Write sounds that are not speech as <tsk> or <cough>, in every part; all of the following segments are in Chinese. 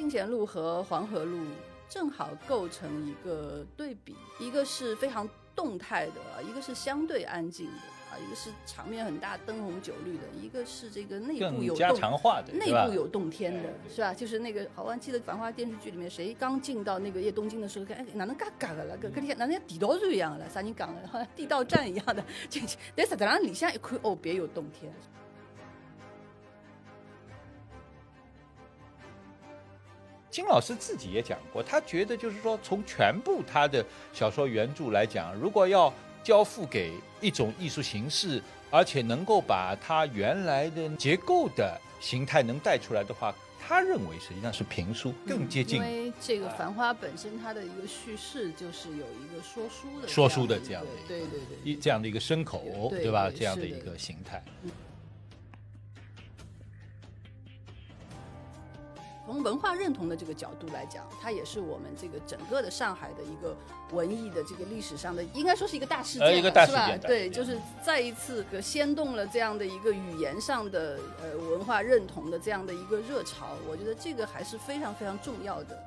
进贤路和黄河路正好构成一个对比，一个是非常动态的，一个是相对安静的。啊，一个是场面很大、灯红酒绿的，一个是这个内部有更家常化的，内部有洞天的，是吧？就是那个，好像记得《繁花》电视剧里面，谁刚进到那个夜东京的时候，看哎，哪能嘎嘎的了？跟跟你哪能像地道战一样的了？啥人讲的？好像地道战一样的 <laughs> 进去。但实际上里向一看，哦，别有洞天。金老师自己也讲过，他觉得就是说，从全部他的小说原著来讲，如果要交付给一种艺术形式，而且能够把它原来的结构的形态能带出来的话，他认为实际上是评书更接近因为这个《繁花》本身它的一个叙事就是有一个说书的说书的这这样样的对对对一这样的一个牲口，对对吧？对这样的一个形态。从文化认同的这个角度来讲，它也是我们这个整个的上海的一个文艺的这个历史上的，应该说是一个大事件，呃一个大事是吧件对，就是再一次个掀动了这样的一个语言上的呃文化认同的这样的一个热潮，我觉得这个还是非常非常重要的。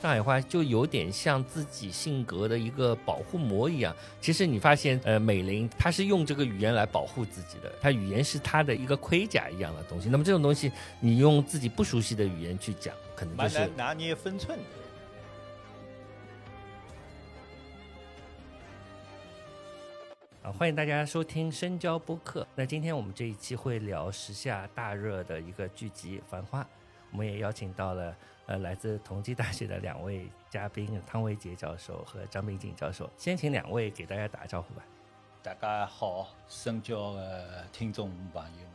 上海话就有点像自己性格的一个保护膜一样。其实你发现，呃，美玲她是用这个语言来保护自己的，她语言是她的一个盔甲一样的东西。那么这种东西，你用自己不熟悉的语言去讲，可能就是难拿捏分寸的。啊，欢迎大家收听深交播客。那今天我们这一期会聊时下大热的一个剧集《繁花》，我们也邀请到了呃来自同济大学的两位嘉宾汤维杰教授和张炳锦教授。先请两位给大家打个招呼吧。大家好，深交的听众朋友，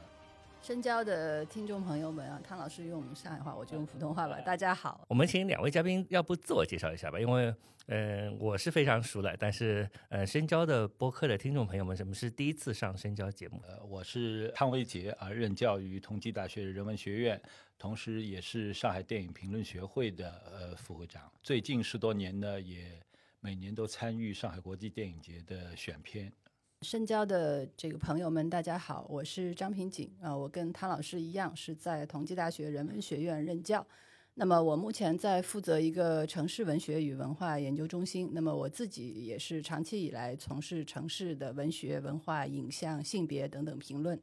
深交的听众朋友们啊，汤老师用上海话，我就用普通话吧。大家好，我们请两位嘉宾，要不自我介绍一下吧？因为，嗯、我是非常熟了，但是，呃，深交的播客的听众朋友们，什么是第一次上深交节目？呃，我是汤维杰啊，任教于同济大学人文学院，同时也是上海电影评论学会的呃副会长。最近十多年呢，也每年都参与上海国际电影节的选片。深交的这个朋友们，大家好，我是张平锦啊、我跟汤老师一样是在同济大学人文学院任教。那么我目前在负责一个城市文学与文化研究中心。那么我自己也是长期以来从事城市的文学、文化、影像、性别等等评论。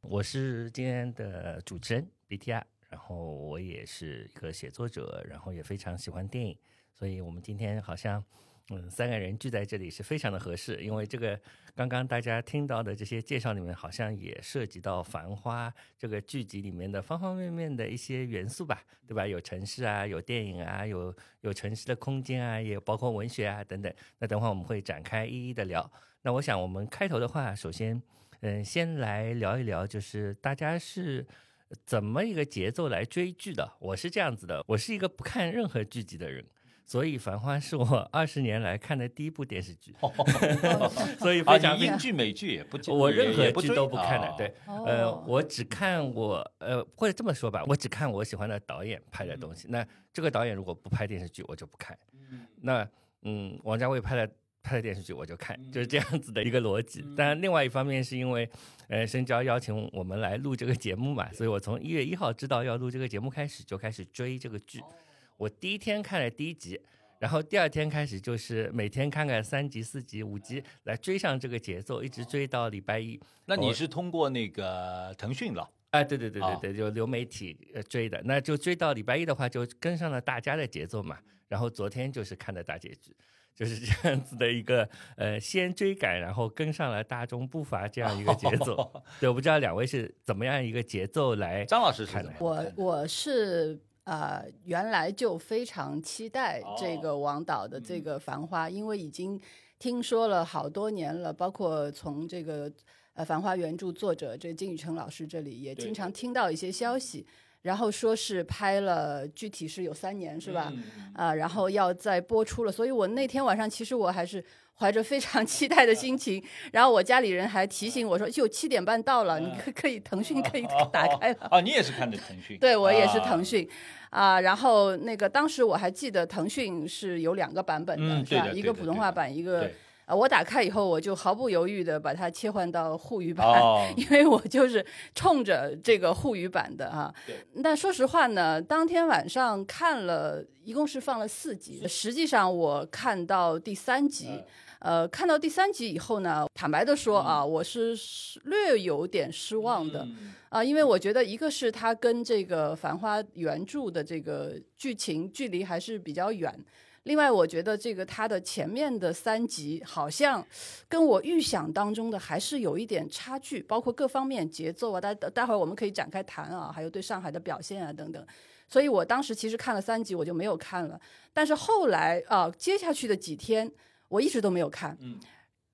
我是今天的主持人 BTR，然后我也是一个写作者，然后也非常喜欢电影，所以我们今天好像。嗯，三个人聚在这里是非常的合适，因为这个刚刚大家听到的这些介绍里面，好像也涉及到《繁花》这个剧集里面的方方面面的一些元素吧，对吧？有城市啊，有电影啊，有有城市的空间啊，也包括文学啊等等。那等会儿我们会展开一一的聊。那我想我们开头的话，首先，嗯，先来聊一聊，就是大家是怎么一个节奏来追剧的？我是这样子的，我是一个不看任何剧集的人。所以《繁花》是我 <laughs> 二十年来看的第一部电视剧，<laughs> 所以啊，非常英剧、美剧也不 <laughs> 追，我任何剧都不看的，啊对，哦呃，我只看我呃，或者这么说吧，我只看我喜欢的导演拍的东西。那这个导演如果不拍电视剧，我就不看。那嗯，王家卫拍的拍的电视剧我就看，就是这样子的一个逻辑。当然，另外一方面是因为呃，深交邀请我们来录这个节目嘛，所以我从一月一号知道要录这个节目开始，就开始追这个剧。我第一天看了第一集。然后第二天开始就是每天看看三集、四集、五集，来追上这个节奏，一直追到礼拜一。那你是通过那个腾讯了？哎，对对对对哦对，就流媒体呃追的，那就追到礼拜一的话，就跟上了大家的节奏嘛。然后昨天就是看的大结局，就是这样子的一个呃，先追赶，然后跟上了大众步伐这样一个节奏。<laughs> 对，我不知道两位是怎么样一个节奏来张老师是怎么看的？我我是呃，原来就非常期待这个王导的这个《繁花》因为已经听说了好多年了，包括从这个呃《繁花》原著作者这金宇澄老师这里也经常听到一些消息，然后说是拍了，具体是有三年是吧？啊、然后要再播出了，所以我那天晚上其实我还是怀着非常 <laughs> 期待的心情，然后我家里人还提醒我说，就七点半到了，你可可以腾讯可以打开了。啊，你也是看的腾讯？对我也是啊腾讯啊、然后那个当时我还记得腾讯是有两个版本的，是吧？一个普通话版，一个对啊，我打开以后，我就毫不犹豫的把它切换到沪语版，哦因为我就是冲着这个沪语版的啊。对但说实话呢，当天晚上看了，一共是放了四集，实际上我看到第三集。嗯呃，看到第三集以后呢，坦白的说啊，我是略有点失望的。嗯啊，因为我觉得一个是它跟这个《繁花》原著的这个剧情距离还是比较远，另外我觉得这个它的前面的三集好像跟我预想当中的还是有一点差距，包括各方面节奏啊，待待会儿我们可以展开谈啊，还有对上海的表现啊等等。所以我当时其实看了三集，我就没有看了。但是后来啊，接下去的几天我一直都没有看。嗯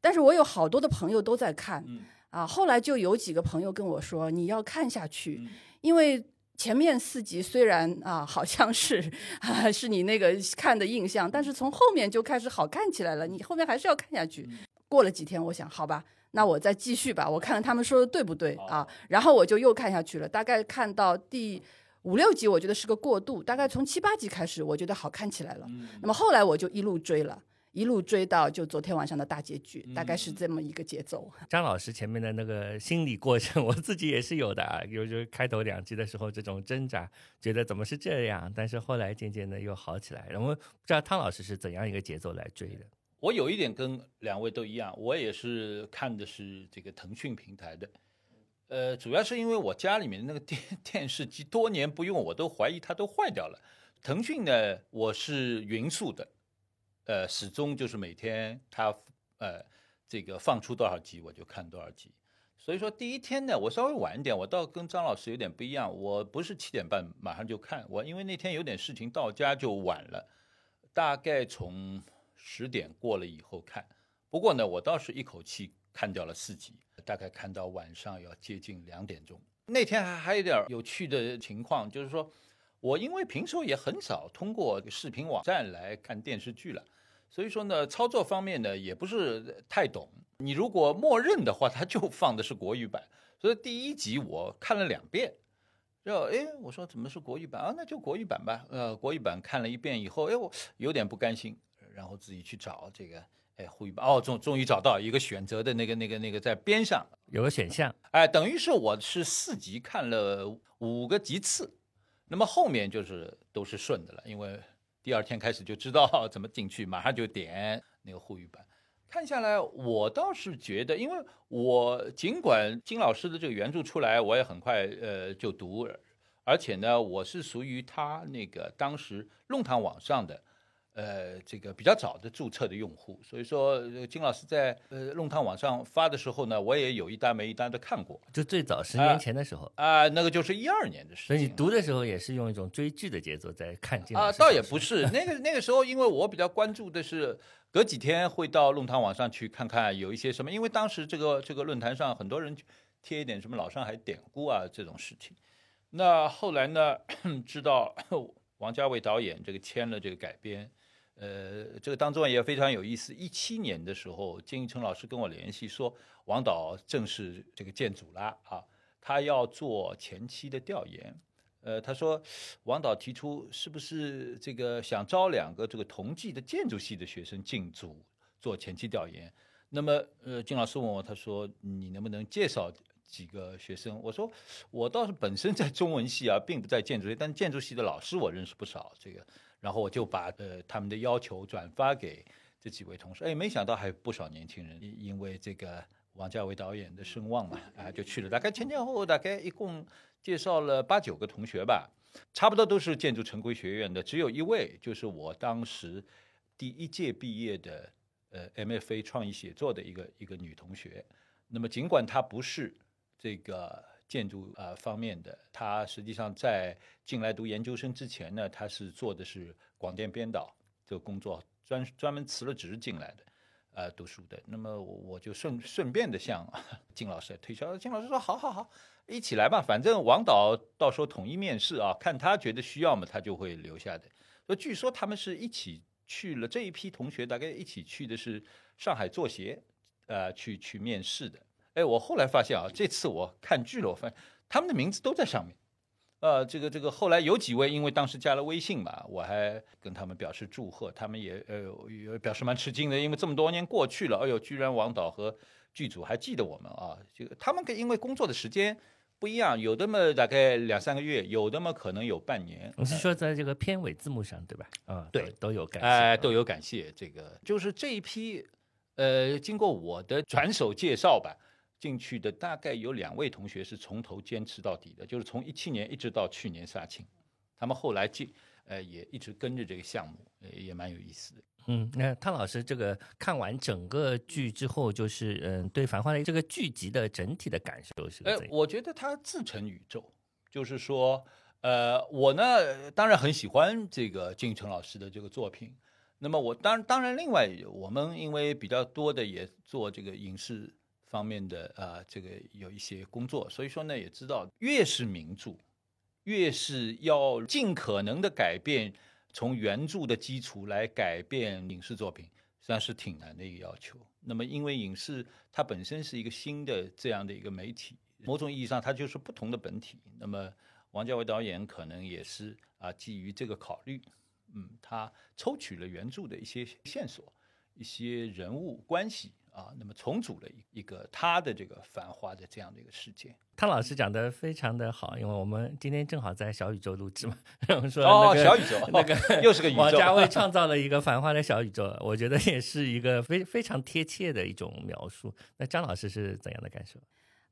但是我有好多的朋友都在看。嗯啊，后来就有几个朋友跟我说，你要看下去，嗯因为前面四集虽然啊好像是 <laughs> 啊是你那个看的印象，但是从后面就开始好看起来了，你后面还是要看下去。嗯过了几天，我想好吧，那我再继续吧，我看看他们说的对不对啊哦，然后我就又看下去了，大概看到第五六集，我觉得是个过渡，大概从七八集开始，我觉得好看起来了。嗯那么后来我就一路追了。一路追到就昨天晚上的大结局，大概是嗯这么一个节奏。<laughs> 张老师前面的那个心理过程，<laughs> 我自己也是有的啊。有就是开头两集的时候，这种挣扎，觉得怎么是这样，但是后来渐渐的又好起来。然后不知道汤老师是怎样一个节奏来追的？我有一点跟两位都一样，我也是看的是这个腾讯平台的，呃，主要是因为我家里面的那个电 <laughs> 电视机多年不用，我都怀疑它都坏掉了。腾讯呢，我是匀速的，呃，始终就是每天它呃这个放出多少集我就看多少集。所以说第一天呢，我稍微晚一点，我倒跟张老师有点不一样，我不是七点半马上就看，我因为那天有点事情到家就晚了，大概从十点过了以后看。不过呢，我倒是一口气看掉了四集，大概看到晚上要接近两点钟。那天还还有点有趣的情况，就是说我因为平时也很少通过视频网站来看电视剧了，所以说呢，操作方面呢也不是太懂。你如果默认的话，它就放的是国语版，所以第一集我看了两遍。然后哎，我说怎么是国语版啊？那就国语版吧。呃，国语版看了一遍以后，哎，我有点不甘心，然后自己去找这个哎沪语版。哦，终终于找到一个选择的那个那个那个在边上，有个选项，哎，等于是我是四集看了五个集次，那么后面就是都是顺的了，因为第二天开始就知道 <laughs> 怎么进去，马上就点那个沪语版。看下来，我倒是觉得，因为我尽管金老师的这个原著出来，我也很快呃就读，而且呢，我是属于他那个当时弄堂网上的。呃，这个比较早的注册的用户，所以说呃金老师在呃弄堂网上发的时候呢，我也有一单没一单的看过就最早十年前的时候，啊、那个就是一二年的事所以你。读的时候也是用一种追剧的节奏在看金啊，老师倒也不是，那个那个时候，因为我比较关注的是，隔几天会到弄堂网上去看看有一些什么，因为当时这个这个论坛上很多人贴一点什么老上海典故啊这种事情。那后来呢，<coughs> 知道 <coughs> 王家卫导演这个签了这个改编，呃，这个当中也非常有意思。一七年的时候，金宇澄老师跟我联系说，王导正式这个建组啦啊，他要做前期的调研。呃，他说王导提出是不是这个想招两个这个同济的建筑系的学生进组做前期调研？那么，呃，金老师问我，他说你能不能介绍几个学生？我说我倒是本身在中文系啊，并不在建筑系，但建筑系的老师我认识不少。这个，然后我就把呃他们的要求转发给这几位同事。哎，没想到还有不少年轻人因因为这个王家卫导演的声望嘛，啊，就去了。大概前前后后大概一共介绍了八九个同学吧，差不多都是建筑城规学院的，只有一位就是我当时第一届毕业的呃 MFA 创意写作的一个一个女同学。那么尽管她不是这个建筑啊、呃方面的，他实际上在进来读研究生之前呢，他是做的是广电编导这个工作，专专门辞了职进来的。呃，读书的，那么我我就顺顺便的向金老师推销，金老师说好好好，一起来吧，反正王导到时候统一面试啊，看他觉得需要嘛，他就会留下的。所以据说他们是一起去了，这一批同学大概一起去的是上海作协，呃，去去面试的。哎，我后来发现啊，这次我看剧了，我发现他们的名字都在上面。呃，这个这个后来有几位因为当时加了微信嘛，我还跟他们表示祝贺，他们也呃也表示蛮吃惊的，因为这么多年过去了，哎呦，居然王导和剧组还记得我们啊！这个他们跟因为工作的时间不一样，有的嘛大概两三个月，有的嘛可能有半年。我是说在这个片尾字幕上，对吧？啊，对，都有感谢，哎，都有感谢。这个就是这一批，呃，经过我的转手介绍吧。进去的大概有两位同学是从头坚持到底的，就是从一七年一直到去年杀青，他们后来进呃也一直跟着这个项目，也蛮有意思的。嗯，那汤老师这个看完整个剧之后，就是嗯对《繁花》的这个剧集的整体的感受是？哎，我觉得它自成宇宙，就是说，呃，我呢当然很喜欢这个金宇澄老师的这个作品，那么我当当然另外我们因为比较多的也做这个影视。方面的啊，这个有一些工作，所以说呢，也知道越是名著，越是要尽可能的改变，从原著的基础来改变影视作品，实际上是挺难的一个要求。那么，因为影视它本身是一个新的这样的一个媒体，某种意义上它就是不同的本体。那么，王家卫导演可能也是啊，基于这个考虑，嗯，他抽取了原著的一些线索，一些人物关系。啊，那么重组了一一个他的这个繁花的这样的一个世界。汤老师讲的非常的好，因为我们今天正好在小宇宙录制嘛，<laughs> 然后说哦，小宇宙 <laughs> 那个又是个宇宙，王家卫 <laughs> 创造了一个繁花的小宇宙，我觉得也是一个非非常贴切的一种描述。那张老师是怎样的感受？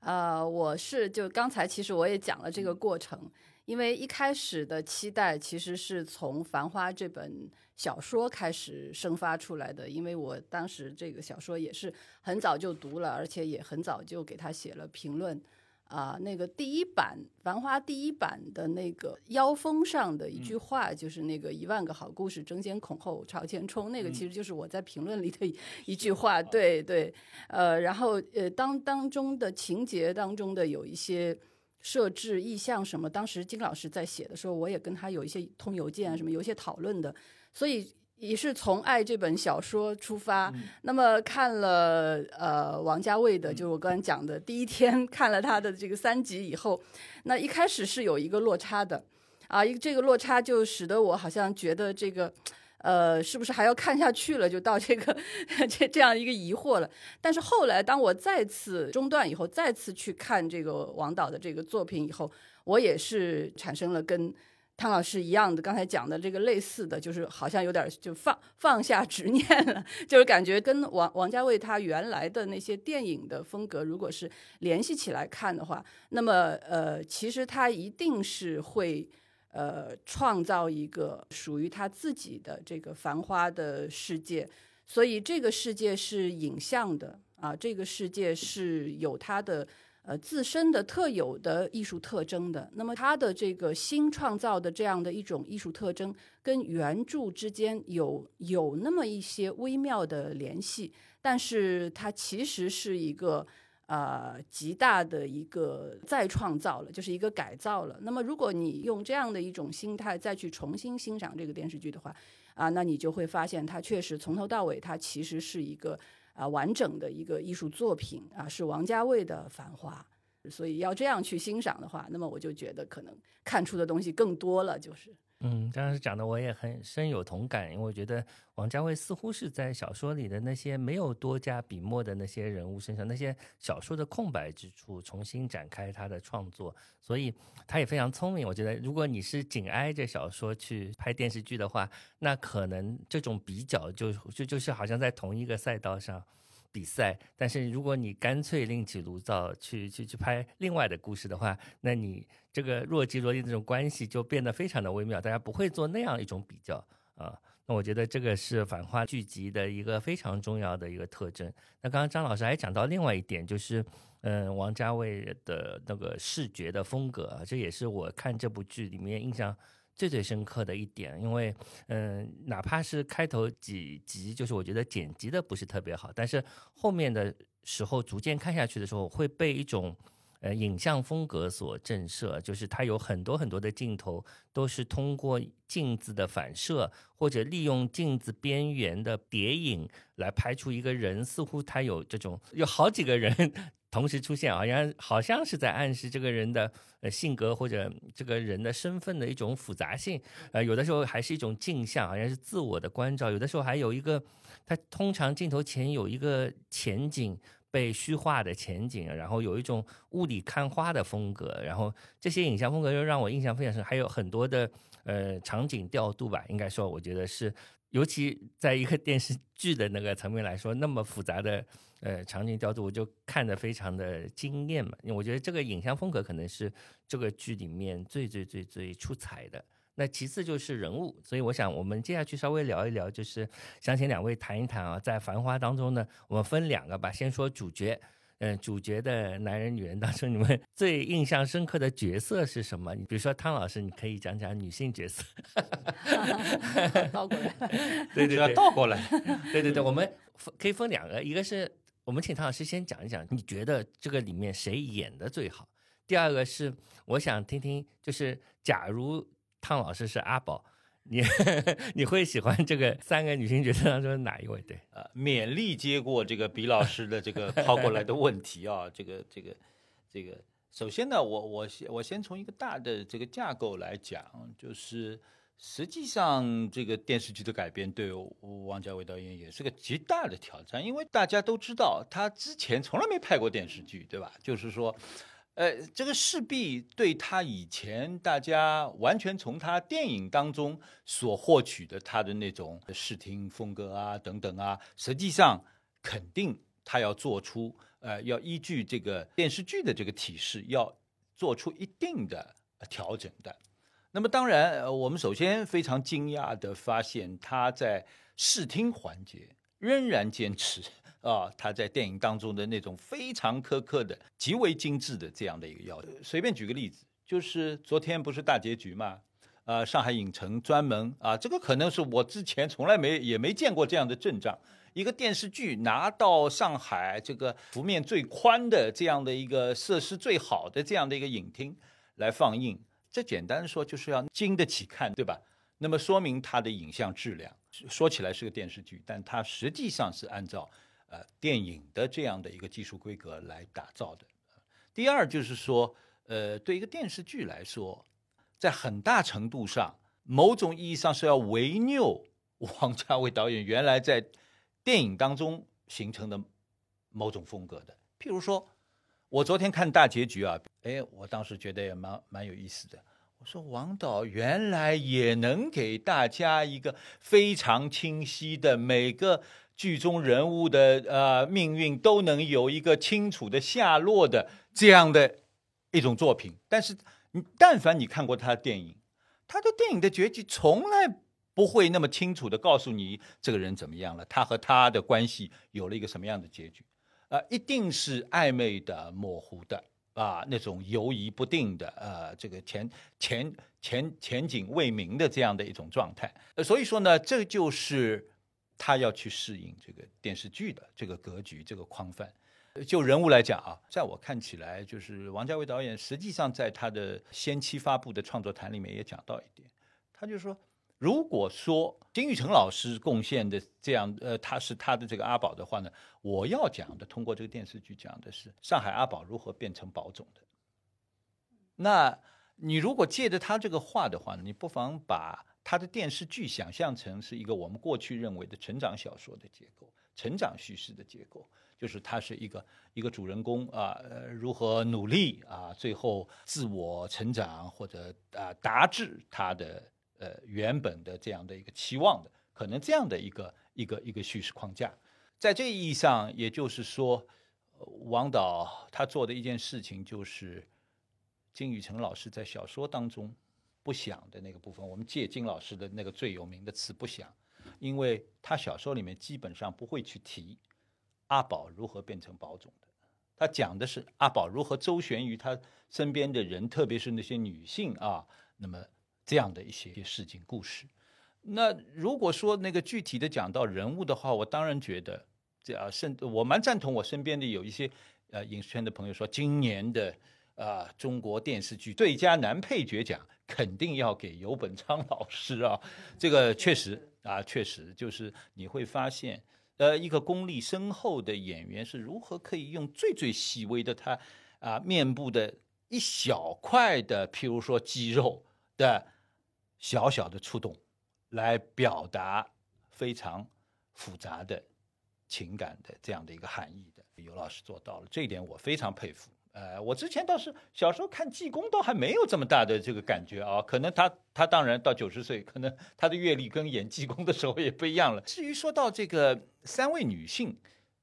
呃，我是就刚才其实我也讲了这个过程。因为一开始的期待其实是从《繁花》这本小说开始生发出来的，因为我当时这个小说也是很早就读了，而且也很早就给他写了评论。啊，那个第一版《繁花》第一版的那个腰封上的一句话，就是那个“一万个好故事争先恐后朝前冲”，那个其实就是我在评论里的一 <laughs> 句话。对对，呃，然后呃，当当中的情节当中的有一些。设置意向什么？当时金老师在写的时候，我也跟他有一些通邮件啊，什么有一些讨论的。所以也是从爱这本小说出发。那么看了呃王家卫的，就是我刚才讲的，第一天看了他的这个三集以后，那一开始是有一个落差的啊，一这个落差就使得我好像觉得这个。呃，是不是还要看下去了？就到这个 <laughs> 这这样一个疑惑了。但是后来，当我再次中断以后，再次去看这个王导的这个作品以后，我也是产生了跟汤老师一样的刚才讲的这个类似的，就是好像有点就放放下执念了，<laughs> 就是感觉跟王王家卫他原来的那些电影的风格，如果是联系起来看的话，那么呃，其实他一定是会。呃，创造一个属于他自己的这个繁花的世界，所以这个世界是影像的啊，这个世界是有它的呃自身的特有的艺术特征的。那么他的这个新创造的这样的一种艺术特征，跟原著之间有有那么一些微妙的联系，但是它其实是一个。呃，极大的一个再创造了，就是一个改造了。那么，如果你用这样的一种心态再去重新欣赏这个电视剧的话，啊，那你就会发现它确实从头到尾，它其实是一个啊完整的一个艺术作品啊，是王家卫的《繁花》。所以要这样去欣赏的话，那么我就觉得可能看出的东西更多了，就是。嗯，张老师讲的我也很深有同感，因为我觉得王家卫似乎是在小说里的那些没有多加笔墨的那些人物身上，那些小说的空白之处重新展开他的创作，所以他也非常聪明。我觉得如果你是紧挨着小说去拍电视剧的话，那可能这种比较就就就是好像在同一个赛道上。比赛，但是如果你干脆另起炉灶去去去拍另外的故事的话，那你这个若即若离这种关系就变得非常的微妙，大家不会做那样一种比较啊。那我觉得这个是《繁花》剧集的一个非常重要的一个特征。那刚刚张老师还讲到另外一点，就是嗯，王家卫的那个视觉的风格啊，这也是我看这部剧里面印象。最最深刻的一点，因为嗯，哪怕是开头几集，就是我觉得剪辑的不是特别好，但是后面的时候逐渐看下去的时候，会被一种呃影像风格所震慑，就是它有很多很多的镜头都是通过镜子的反射，或者利用镜子边缘的叠影来拍出一个人，似乎他有这种有好几个人。同时出现，好像好像是在暗示这个人的呃性格或者这个人的身份的一种复杂性。呃，有的时候还是一种镜像，好像是自我的关照；有的时候还有一个，它通常镜头前有一个前景被虚化的前景，然后有一种雾里看花的风格。然后这些影像风格又让我印象非常深，还有很多的呃场景调度吧，应该说我觉得是。尤其在一个电视剧的那个层面来说，那么复杂的呃场景调度，我就看得非常的惊艳嘛。因为我觉得这个影像风格可能是这个剧里面最最最最出彩的。那其次就是人物，所以我想我们接下去稍微聊一聊，就是想请两位谈一谈啊，在《繁花》当中呢，我们分两个吧，先说主角。嗯，主角的男人、女人当中，你们 <laughs> 最印象深刻的角色是什么？你比如说汤老师，你可以讲讲女性角色。<laughs> 倒过来，<laughs> 对对对，倒过来，对对对，我们分可以分两个，一个是我们请汤老师先讲一讲，你觉得这个里面谁演的最好？第二个是我想听听，就是假如汤老师是阿宝。你 <laughs> 你会喜欢这个三个女性角色当中哪一位？对，呃，勉力接过这个比老师的这个抛过来的问题啊，这个这个这个，首先呢，我我先我先从一个大的这个架构来讲，就是实际上这个电视剧的改编对王家卫导演也是个极大的挑战，因为大家都知道他之前从来没拍过电视剧，对吧？就是说。呃，这个势必对他以前大家完全从他电影当中所获取的他的那种视听风格啊等等啊，实际上肯定他要做出呃，要依据这个电视剧的这个体式，要做出一定的调整的。那么当然，我们首先非常惊讶的发现，他在视听环节仍然坚持。啊，他在电影当中的那种非常苛刻的、极为精致的这样的一个要求。随便举个例子，就是昨天不是大结局嘛？呃，上海影城专门啊，这个可能是我之前从来没也没见过这样的阵仗。一个电视剧拿到上海这个幅面最宽的这样的一个设施最好的这样的一个影厅来放映，这简单说就是要经得起看，对吧？那么说明它的影像质量。说起来是个电视剧，但它实际上是按照。呃，电影的这样的一个技术规格来打造的。第二就是说，呃，对一个电视剧来说，在很大程度上，某种意义上是要违拗王家卫导演原来在电影当中形成的某种风格的。譬如说，我昨天看大结局啊，哎，我当时觉得也蛮蛮有意思的。我说王导原来也能给大家一个非常清晰的每个。剧中人物的呃命运都能有一个清楚的下落的这样的一种作品，但是你但凡你看过他的电影，他的电影的结局从来不会那么清楚的告诉你这个人怎么样了，他和他的关系有了一个什么样的结局，呃，一定是暧昧的、模糊的啊，那种游移不定的，呃，这个前前前前景未明的这样的一种状态。所以说呢，这就是。他要去适应这个电视剧的这个格局、这个框范。就人物来讲啊，在我看起来，就是王家卫导演实际上在他的先期发布的创作谈里面也讲到一点，他就说，如果说金玉成老师贡献的这样，呃，他是他的这个阿宝的话呢，我要讲的通过这个电视剧讲的是上海阿宝如何变成宝总的。那你如果借着他这个话的话呢，你不妨把。他的电视剧想象成是一个我们过去认为的成长小说的结构，成长叙事的结构，就是他是一个一个主人公啊，呃，如何努力啊，最后自我成长或者啊达至他的呃原本的这样的一个期望的，可能这样的一个一个一个叙事框架，在这意义上，也就是说，王导他做的一件事情就是金宇澄老师在小说当中。不想的那个部分，我们借金老师的那个最有名的词“不想”，因为他小说里面基本上不会去提阿宝如何变成宝总的，他讲的是阿宝如何周旋于他身边的人，特别是那些女性啊，那么这样的一些事情故事。那如果说那个具体的讲到人物的话，我当然觉得这啊，甚我蛮赞同我身边的有一些呃影视圈的朋友说，今年的啊中国电视剧最佳男配角奖。肯定要给游本昌老师啊，这个确实啊，确实就是你会发现，呃一个功力深厚的演员是如何可以用最最细微的他啊面部的一小块的，譬如说肌肉的小小的触动，来表达非常复杂的情感的这样的一个含义的。尤老师做到了这一点，我非常佩服。呃，我之前倒是小时候看济公，倒还没有这么大的这个感觉啊。可能他他当然到九十岁，可能他的阅历跟演济公的时候也不一样了。至于说到这个三位女性，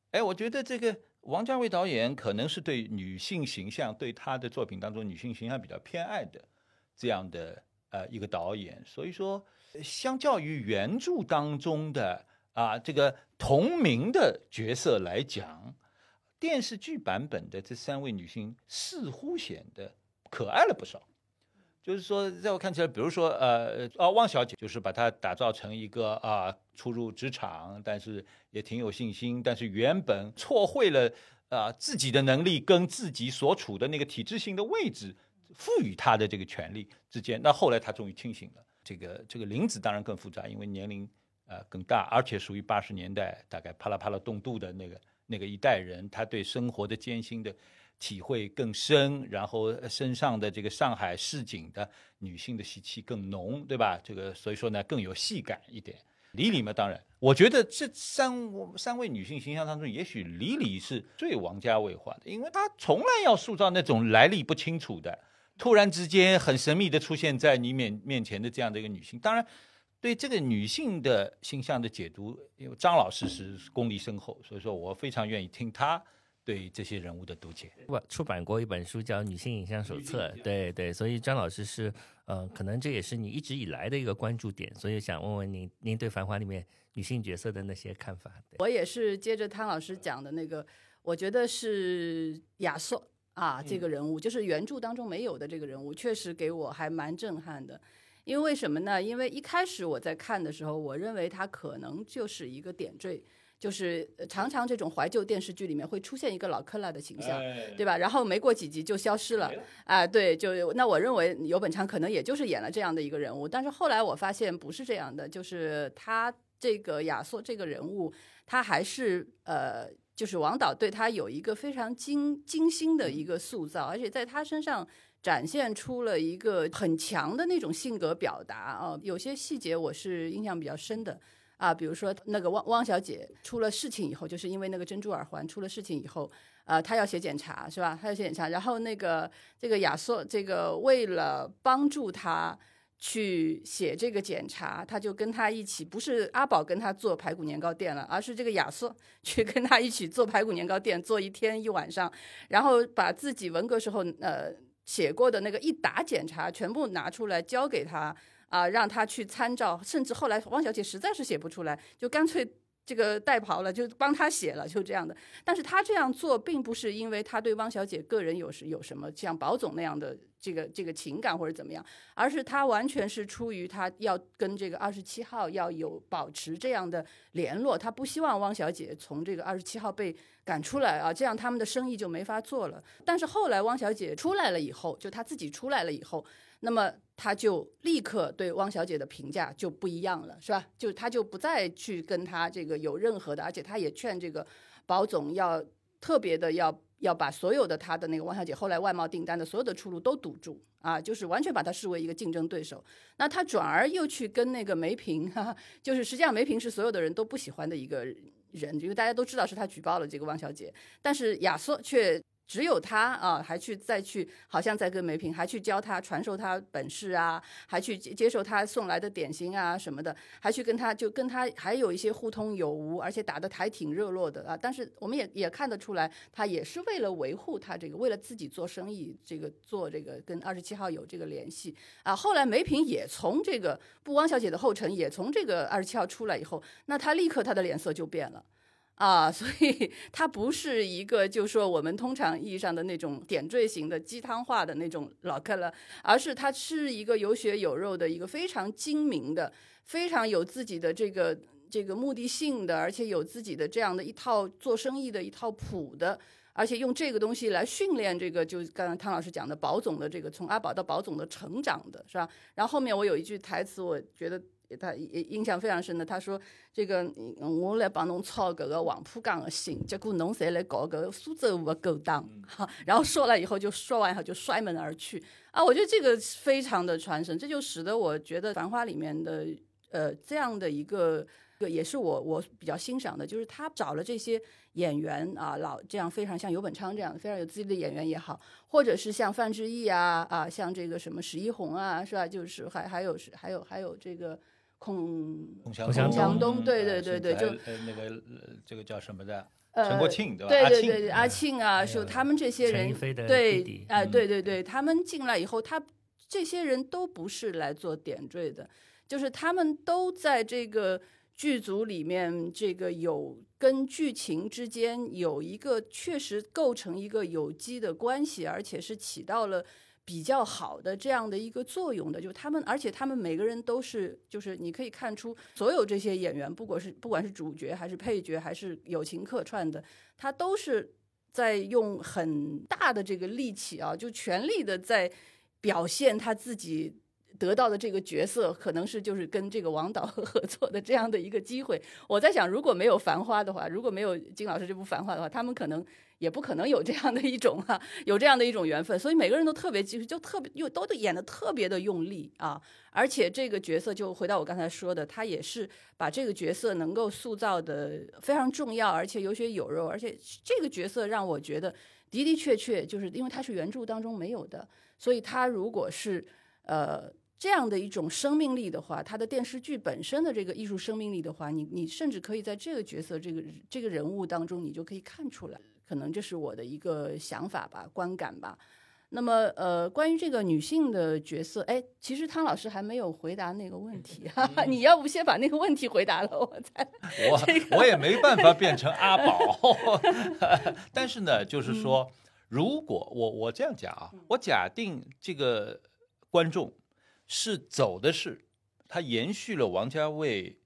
哎，我觉得这个王家卫导演可能是对女性形象，对他的作品当中女性形象比较偏爱的这样的呃一个导演。所以说，相较于原著当中的啊这个同名的角色来讲。电视剧版本的这三位女性似乎显得可爱了不少，就是说，在我看起来，比如说，呃，啊，汪小姐就是把她打造成一个啊，初入职场，但是也挺有信心，但是原本错会了啊自己的能力跟自己所处的那个体制性的位置赋予她的这个权利之间，那后来她终于清醒了。这个这个林子当然更复杂，因为年龄呃更大，而且属于八十年代大概啪啦啪啦动度的那个。那个一代人，他对生活的艰辛的体会更深，然后身上的这个上海市井的女性的习气更浓，对吧？这个所以说呢，更有戏感一点。李李嘛，当然，我觉得这三三位女性形象当中，也许李李是最王家卫化的，因为她从来要塑造那种来历不清楚的，突然之间很神秘的出现在你面面前的这样的一个女性。当然。对这个女性的形象的解读，因为张老师是功力深厚，所以说我非常愿意听他对这些人物的读解。我出版过一本书叫《女性影像手册》，对对，所以张老师是呃，可能这也是你一直以来的一个关注点，所以想问问您，您对《繁华》里面女性角色的那些看法？我也是接着汤老师讲的那个，我觉得是亚瑟啊，这个人物就是原著当中没有的这个人物，确实给我还蛮震撼的。因为什么呢？因为一开始我在看的时候，我认为他可能就是一个点缀，就是常常这种怀旧电视剧里面会出现一个老克拉的形象，对吧？然后没过几集就消失了，啊，对，就那我认为游本昌可能也就是演了这样的一个人物，但是后来我发现不是这样的，就是他这个亚瑟这个人物，他还是呃，就是王导对他有一个非常精精心的一个塑造，而且在他身上。展现出了一个很强的那种性格表达啊，有些细节我是印象比较深的啊，比如说那个汪汪小姐出了事情以后，就是因为那个珍珠耳环出了事情以后，呃，她要写检查是吧？她要写检查，然后那个这个亚瑟这个为了帮助她去写这个检查，他就跟他一起，不是阿宝跟他做排骨年糕店了，而是这个亚瑟 <laughs> 去跟他一起做排骨年糕店，做一天一晚上，然后把自己文革时候呃。写过的那个一打检查，全部拿出来交给他啊，让他去参照。甚至后来汪小姐实在是写不出来，就干脆这个代跑了，就帮他写了，就这样的。但是他这样做，并不是因为他对汪小姐个人有什有什么像宝总那样的。这个这个情感或者怎么样，而是他完全是出于他要跟这个二十七号要有保持这样的联络，他不希望汪小姐从这个二十七号被赶出来啊，这样他们的生意就没法做了。但是后来汪小姐出来了以后，就他自己出来了以后，那么他就立刻对汪小姐的评价就不一样了，是吧？就他就不再去跟他这个有任何的，而且他也劝这个保总要特别的要。要把所有的他的那个汪小姐后来外贸订单的所有的出路都堵住啊，就是完全把他视为一个竞争对手。那他转而又去跟那个梅萍，就是实际上梅萍是所有的人都不喜欢的一个人，因为大家都知道是他举报了这个汪小姐，但是亚瑟却。只有他啊，还去再去，好像在跟梅萍，还去教他传授他本事啊，还去接受他送来的点心啊什么的，还去跟他就跟他还有一些互通有无，而且打的还挺热络的啊。但是我们也也看得出来，他也是为了维护他这个，为了自己做生意，这个做这个跟二十七号有这个联系啊。后来梅萍也从这个不汪小姐的后尘，也从这个二十七号出来以后，那他立刻他的脸色就变了。啊，所以他不是一个，就说我们通常意义上的那种点缀型的鸡汤化的那种老克了，而是他是一个有血有肉的一个非常精明的、非常有自己的这个这个目的性的，而且有自己的这样的一套做生意的一套谱的，而且用这个东西来训练这个，就刚刚汤老师讲的保总的这个从阿宝到保总的成长的是吧？然后后面我有一句台词，我觉得。他印象非常深的，他说这个我来帮侬抄搿个黄浦江的心，结果侬侪来搞搿个苏州河的勾当，<laughs> 哈，然后说了以后就说完以后就摔门而去啊，我觉得这个非常的传神，这就使得我觉得《繁花》里面的呃这样的一个。个也是我我比较欣赏的，就是他找了这些演员啊，老这样非常像尤本昌这样非常有资历的演员也好，或者是像范志毅啊啊，像这个什么史一红啊，是吧？就是还还有是还有还有这个孔孔祥东，对对对对，就那个这个叫什么的陈国庆对吧？对对对阿庆啊，就他们这些人对哎对对对，他们进来以后，他这些人都不是来做点缀的，就是他们都在这个。剧组里面这个有跟剧情之间有一个确实构成一个有机的关系，而且是起到了比较好的这样的一个作用的。就他们，而且他们每个人都是，就是你可以看出，所有这些演员，不管是不管是主角还是配角，还是友情客串的，他都是在用很大的这个力气啊，就全力的在表现他自己。得到的这个角色，可能是就是跟这个王导 <laughs> 合作的这样的一个机会。我在想，如果没有《繁花》的话，如果没有金老师这部《繁花》的话，他们可能也不可能有这样的一种哈，有这样的一种缘分。所以每个人都特别，其实就特别又都演的特别的用力啊！而且这个角色，就回到我刚才说的，他也是把这个角色能够塑造的非常重要，而且有血有肉。而且这个角色让我觉得的的确确，就是因为他是原著当中没有的，所以他如果是呃。这样的一种生命力的话，他的电视剧本身的这个艺术生命力的话，你你甚至可以在这个角色、这个这个人物当中，你就可以看出来。可能这是我的一个想法吧、观感吧。那么，呃，关于这个女性的角色，哎，其实汤老师还没有回答那个问题，哈 <laughs> 哈，你要不先把那个问题回答了，我再我我也没办法变成阿宝。<laughs> 但是呢，就是说，如果我我这样讲啊，我假定这个观众。是走的是，他延续了王家卫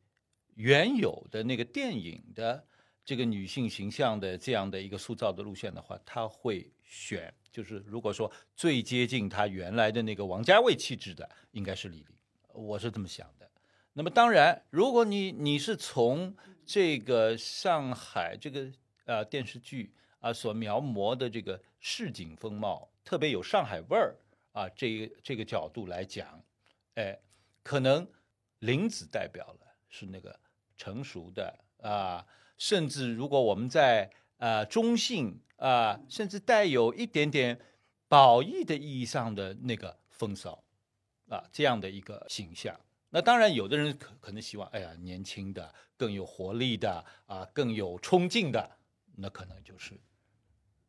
原有的那个电影的这个女性形象的这样的一个塑造的路线的话，他会选，就是如果说最接近他原来的那个王家卫气质的，应该是李玲，我是这么想的。那么当然，如果你你是从这个上海这个呃电视剧啊所描摹的这个市井风貌，特别有上海味儿啊这这个角度来讲。哎，可能林子代表了是那个成熟的啊，甚至如果我们在呃中性啊，甚至带有一点点褒义的意义上的那个风骚啊，这样的一个形象。那当然，有的人可可能希望，哎呀，年轻的、更有活力的啊，更有冲劲的，那可能就是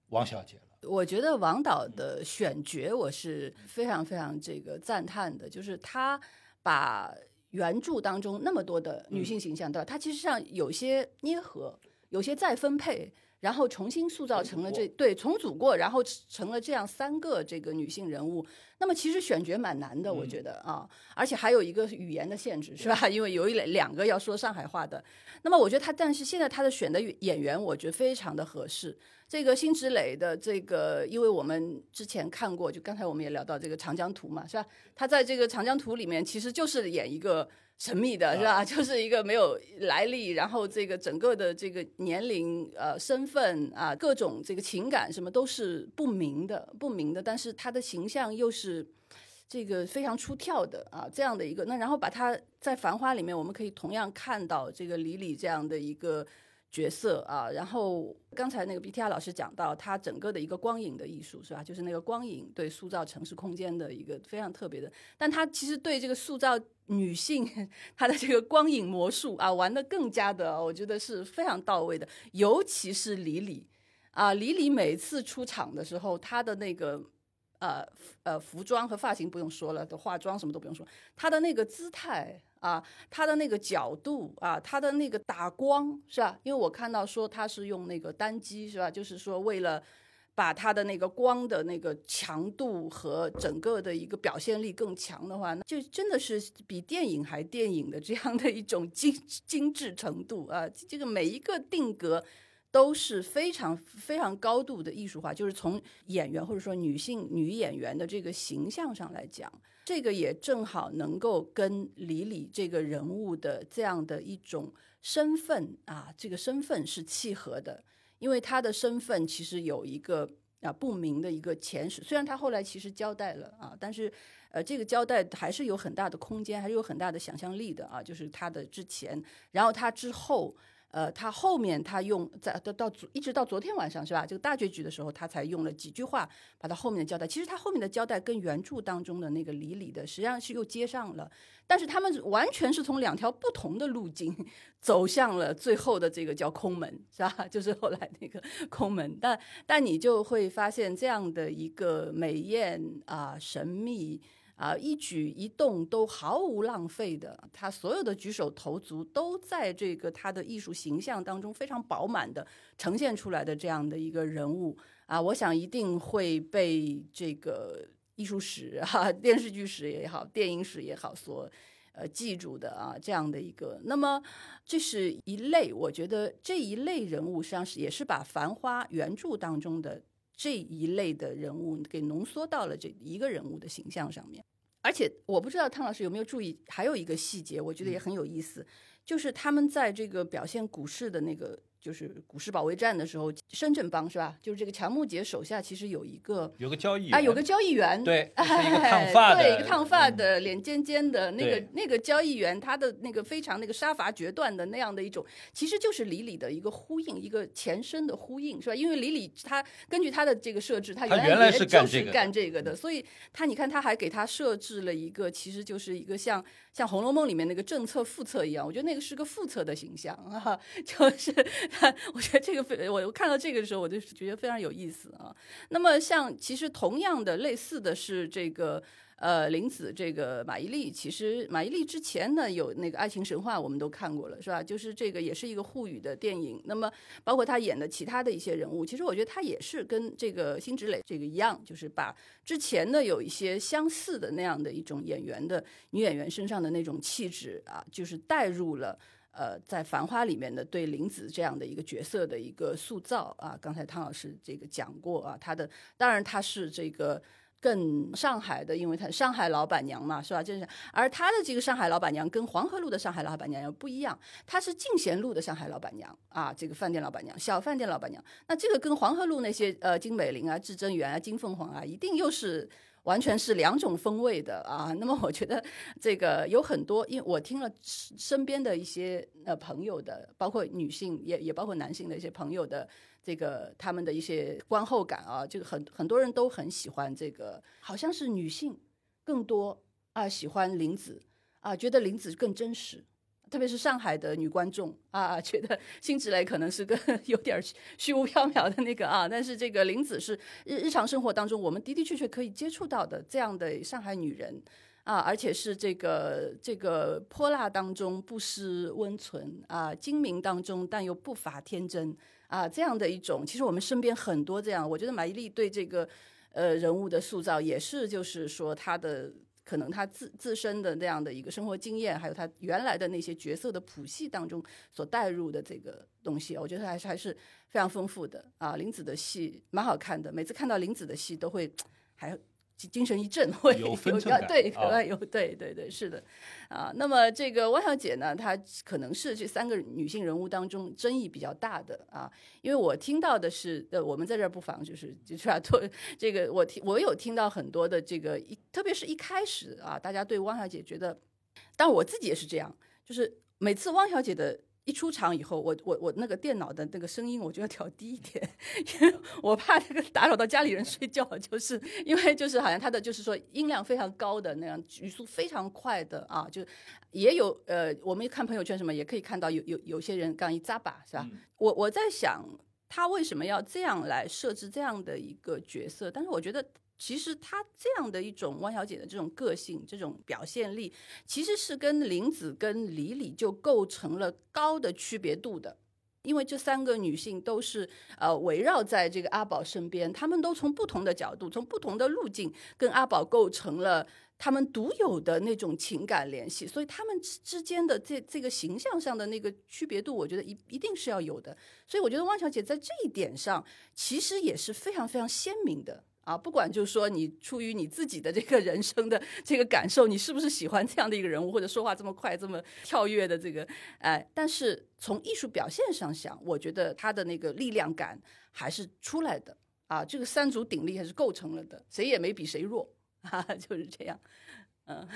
王小姐了。我觉得王导的选角我是非常非常这个赞叹的，就是他把原著当中那么多的女性形象，对吧？他其实上有些捏合，有些再分配。然后重新塑造成了这对重组过，然后成了这样三个这个女性人物。那么其实选角蛮难的，我觉得啊，而且还有一个语言的限制，是吧？<laughs> 因为有一两两个要说上海话的。那么我觉得他，但是现在他的选的演员，我觉得非常的合适。这个辛芷蕾的这个，因为我们之前看过，就刚才我们也聊到这个《长江图》嘛，是吧？他在这个《长江图》里面，其实就是演一个。神秘的是吧？就是一个没有来历，然后这个整个的这个年龄、呃身份啊，各种这个情感什么都是不明的、不明的。但是他的形象又是这个非常出挑的啊，这样的一个。那然后把她在《繁花》里面，我们可以同样看到这个李李这样的一个。角色啊，然后刚才那个 B T R 老师讲到，他整个的一个光影的艺术是吧？就是那个光影对塑造城市空间的一个非常特别的，但他其实对这个塑造女性，他的这个光影魔术啊，玩的更加的，我觉得是非常到位的。尤其是李李啊，李李每次出场的时候，他的那个呃呃服装和发型不用说了，的化妆什么都不用说，他的那个姿态。啊，它的那个角度啊，它的那个打光是吧？因为我看到说它是用那个单机是吧？就是说为了把它的那个光的那个强度和整个的一个表现力更强的话，那就真的是比电影还电影的这样的一种精精致程度啊！这个每一个定格都是非常非常高度的艺术化，就是从演员或者说女性女演员的这个形象上来讲，这个也正好能够跟李李这个人物的这样的一种身份啊，这个身份是契合的，因为他的身份其实有一个啊不明的一个前史，虽然他后来其实交代了啊，但是。呃，这个交代还是有很大的空间，还是有很大的想象力的啊。就是他的之前，然后他之后，呃，他后面他用在到到一直到昨天晚上是吧？这个大结局的时候，他才用了几句话把他后面的交代。其实他后面的交代跟原著当中的那个李李的实际上是又接上了，但是他们完全是从两条不同的路径走向了最后的这个叫空门是吧？<laughs> 就是后来那个空门。但但你就会发现这样的一个美艳啊神秘。啊，一举一动都毫无浪费的，他所有的举手投足都在这个他的艺术形象当中非常饱满的呈现出来的这样的一个人物啊，我想一定会被这个艺术史哈、电视剧史也好、电影史也好所呃记住的啊，这样的一个。那么这是一类，我觉得这一类人物实际上是也是把《繁花》原著当中的。这一类的人物给浓缩到了这一个人物的形象上面，而且我不知道汤老师有没有注意，还有一个细节，我觉得也很有意思，就是他们在这个表现股市的那个。就是股市保卫战的时候，深圳帮是吧？就是这个乔木杰手下其实有一个有个交易啊，有个交易员，对，<laughs> 一个烫发的，对，一个烫发的，脸尖尖的那个那个交易员，他的那个非常那个杀伐决断的那样的一种，其实就是李李的一个呼应，一个前身的呼应是吧？因为李李他根据他的这个设置，他原来是就是干这个的，所以他你看他还给他设置了一个，其实就是一个像像《红楼梦》里面那个政策副册一样，我觉得那个是个副册的形象啊，<laughs> 就是。<laughs> 我觉得这个非我我看到这个的时候，我就觉得非常有意思啊。那么像其实同样的类似的是这个呃林子这个马伊琍，其实马伊琍之前呢有那个爱情神话我们都看过了是吧？就是这个也是一个沪语的电影。那么包括她演的其他的一些人物，其实我觉得她也是跟这个辛芷蕾这个一样，就是把之前的有一些相似的那样的一种演员的女演员身上的那种气质啊，就是带入了。呃，在《繁花》里面的对林子这样的一个角色的一个塑造啊，刚才汤老师这个讲过啊，他的当然他是这个更上海的，因为他上海老板娘嘛，是吧？就是，而他的这个上海老板娘跟黄河路的上海老板娘又不一样，她是进贤路的上海老板娘啊，这个饭店老板娘，小饭店老板娘。那这个跟黄河路那些呃金美玲啊、至臻园啊、金凤凰啊，一定又是。完全是两种风味的啊！那么我觉得这个有很多，因为我听了身边的一些呃朋友的，包括女性也也包括男性的一些朋友的这个他们的一些观后感啊，这个很很多人都很喜欢这个，好像是女性更多啊喜欢林子啊，觉得林子更真实。特别是上海的女观众啊，觉得 <laughs> 辛芷蕾可能是个 <laughs> 有点虚无缥缈的那个啊，但是这个林子是日日常生活当中我们的的确确可以接触到的这样的上海女人啊，而且是这个这个泼辣当中不失温存啊，精明当中但又不乏天真啊，这样的一种，其实我们身边很多这样，我觉得马伊琍对这个呃人物的塑造也是，就是说她的。可能他自自身的那样的一个生活经验，还有他原来的那些角色的谱系当中所带入的这个东西，我觉得还是还是非常丰富的啊。林子的戏蛮好看的，每次看到林子的戏都会 <tsk> 还。精神一振，会有对，可能有对对对，是的，啊，那么这个汪小姐呢，她可能是这三个女性人物当中争议比较大的啊，因为我听到的是，呃，我们在这儿不妨就是就是啊，这个我听我有听到很多的这个一，特别是一开始啊，大家对汪小姐觉得，但我自己也是这样，就是每次汪小姐的。一出场以后，我我我那个电脑的那个声音我就要调低一点，因为我怕这个打扰到家里人睡觉，就是因为就是好像他的就是说音量非常高的那样，语速非常快的啊，就也有呃，我们看朋友圈什么也可以看到有有有些人刚一扎把是吧？我我在想他为什么要这样来设置这样的一个角色，但是我觉得。其实她这样的一种汪小姐的这种个性、这种表现力，其实是跟林子跟李李就构成了高的区别度的。因为这三个女性都是呃围绕在这个阿宝身边，她们都从不同的角度，从不同的路径跟阿宝构成了他们独有的那种情感联系，所以他们之之间的这这个形象上的那个区别度，我觉得一一定是要有的。所以我觉得汪小姐在这一点上其实也是非常非常鲜明的。啊，不管就是说你出于你自己的这个人生的这个感受，你是不是喜欢这样的一个人物，或者说话这么快、这么跳跃的这个，哎，但是从艺术表现上想，我觉得他的那个力量感还是出来的啊，这个三足鼎立还是构成了的，谁也没比谁弱啊，就是这样，嗯，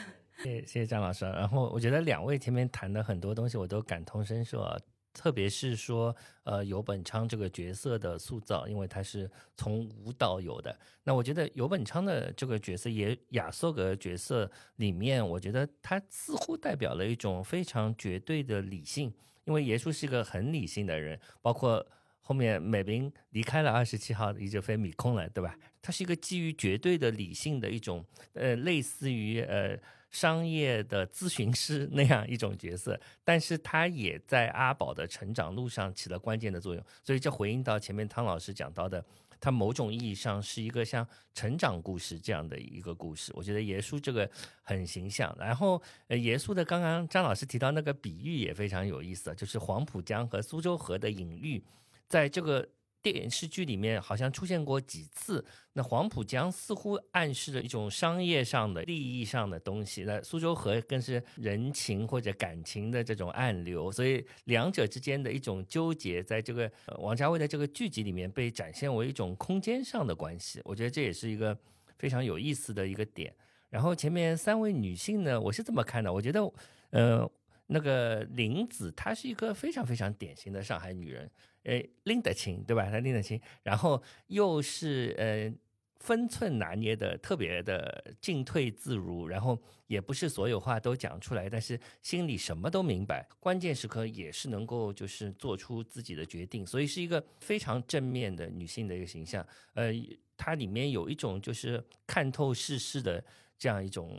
谢谢谢张老师。然后我觉得两位前面谈的很多东西，我都感同身受啊。特别是说，呃，游本昌这个角色的塑造，因为他是从无到有的。那我觉得游本昌的这个角色，也亚瑟格角色里面，我觉得他似乎代表了一种非常绝对的理性，因为耶稣是一个很理性的人。包括后面美兵离开了二十七号，一直飞米空了，对吧？他是一个基于绝对的理性的一种，呃，类似于呃。商业的咨询师那样一种角色，但是他也在阿宝的成长路上起了关键的作用，所以这回应到前面汤老师讲到的，他某种意义上是一个像成长故事这样的一个故事。我觉得耶稣这个很形象，然后呃，耶稣的刚刚张老师提到那个比喻也非常有意思，就是黄浦江和苏州河的隐喻，在这个。电视剧里面好像出现过几次，那黄浦江似乎暗示着一种商业上的利益上的东西，那苏州河更是人情或者感情的这种暗流，所以两者之间的一种纠结，在这个王家卫的这个剧集里面被展现为一种空间上的关系，我觉得这也是一个非常有意思的一个点。然后前面三位女性呢，我是这么看的，我觉得，呃，那个林子她是一个非常非常典型的上海女人。呃，拎得清，对吧？他拎得清，然后又是呃分寸拿捏的特别的进退自如，然后也不是所有话都讲出来，但是心里什么都明白，关键时刻也是能够就是做出自己的决定，所以是一个非常正面的女性的一个形象。呃，它里面有一种就是看透世事的这样一种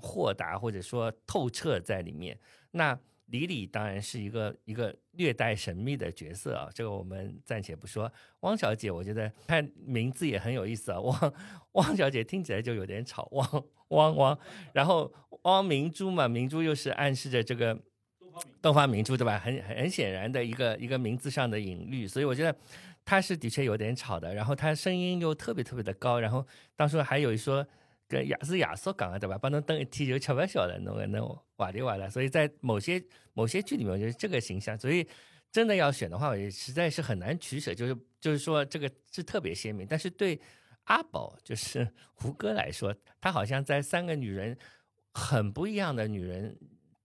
豁达或者说透彻在里面。那。李李当然是一个一个略带神秘的角色啊，这个我们暂且不说。汪小姐，我觉得她名字也很有意思啊，汪 <laughs> 汪小姐听起来就有点吵，汪汪汪。然后汪明珠嘛，明珠又是暗示着这个东方明珠对吧？很很很显然的一个一个名字上的隐喻，所以我觉得她是的确有点吵的。然后她声音又特别特别的高，然后当初还有一说。跟亚是亚瑟讲的对吧？帮侬等一天就吃不消了，侬个侬话里话了。所以在某些某些剧里面，就是这个形象，所以真的要选的话，我也实在是很难取舍。就是就是说，这个是特别鲜明。但是对阿宝，就是胡歌来说，他好像在三个女人很不一样的女人，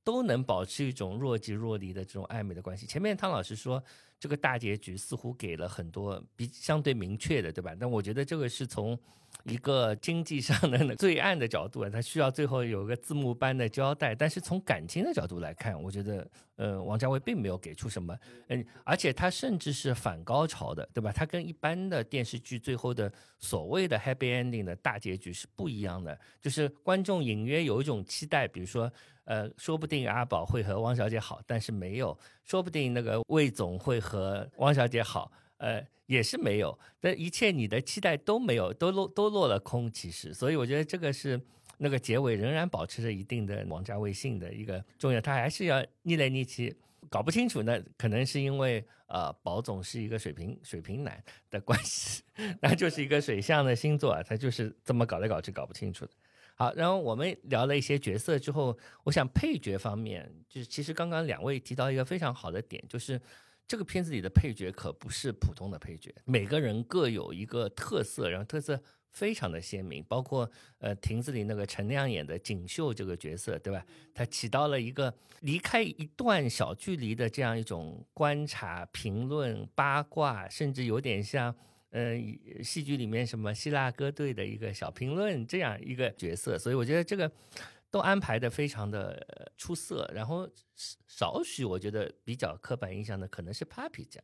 都能保持一种若即若离的这种暧昧的关系。前面汤老师说，这个大结局似乎给了很多比相对明确的，对吧？但我觉得这个是从。一个经济上的罪案的角度啊，他需要最后有个字幕般的交代。但是从感情的角度来看，我觉得，呃，王家卫并没有给出什么，嗯，而且他甚至是反高潮的，对吧？他跟一般的电视剧最后的所谓的 happy ending 的大结局是不一样的，就是观众隐约有一种期待，比如说，呃，说不定阿宝会和汪小姐好，但是没有，说不定那个魏总会和汪小姐好。呃，也是没有，但一切你的期待都没有，都落都落了空。其实，所以我觉得这个是那个结尾仍然保持着一定的王家卫性的一个重要，他还是要逆来逆去，搞不清楚呢，可能是因为呃，宝总是一个水瓶水瓶男的关系，<laughs> 那就是一个水象的星座啊，他就是这么搞来搞去搞不清楚的。好，然后我们聊了一些角色之后，我想配角方面，就是其实刚刚两位提到一个非常好的点，就是。这个片子里的配角可不是普通的配角，每个人各有一个特色，然后特色非常的鲜明。包括呃，亭子里那个陈亮演的锦绣这个角色，对吧？他起到了一个离开一段小距离的这样一种观察、评论、八卦，甚至有点像呃戏剧里面什么希腊歌队的一个小评论这样一个角色。所以我觉得这个。都安排的非常的出色，然后少许我觉得比较刻板印象的可能是 Papi 酱，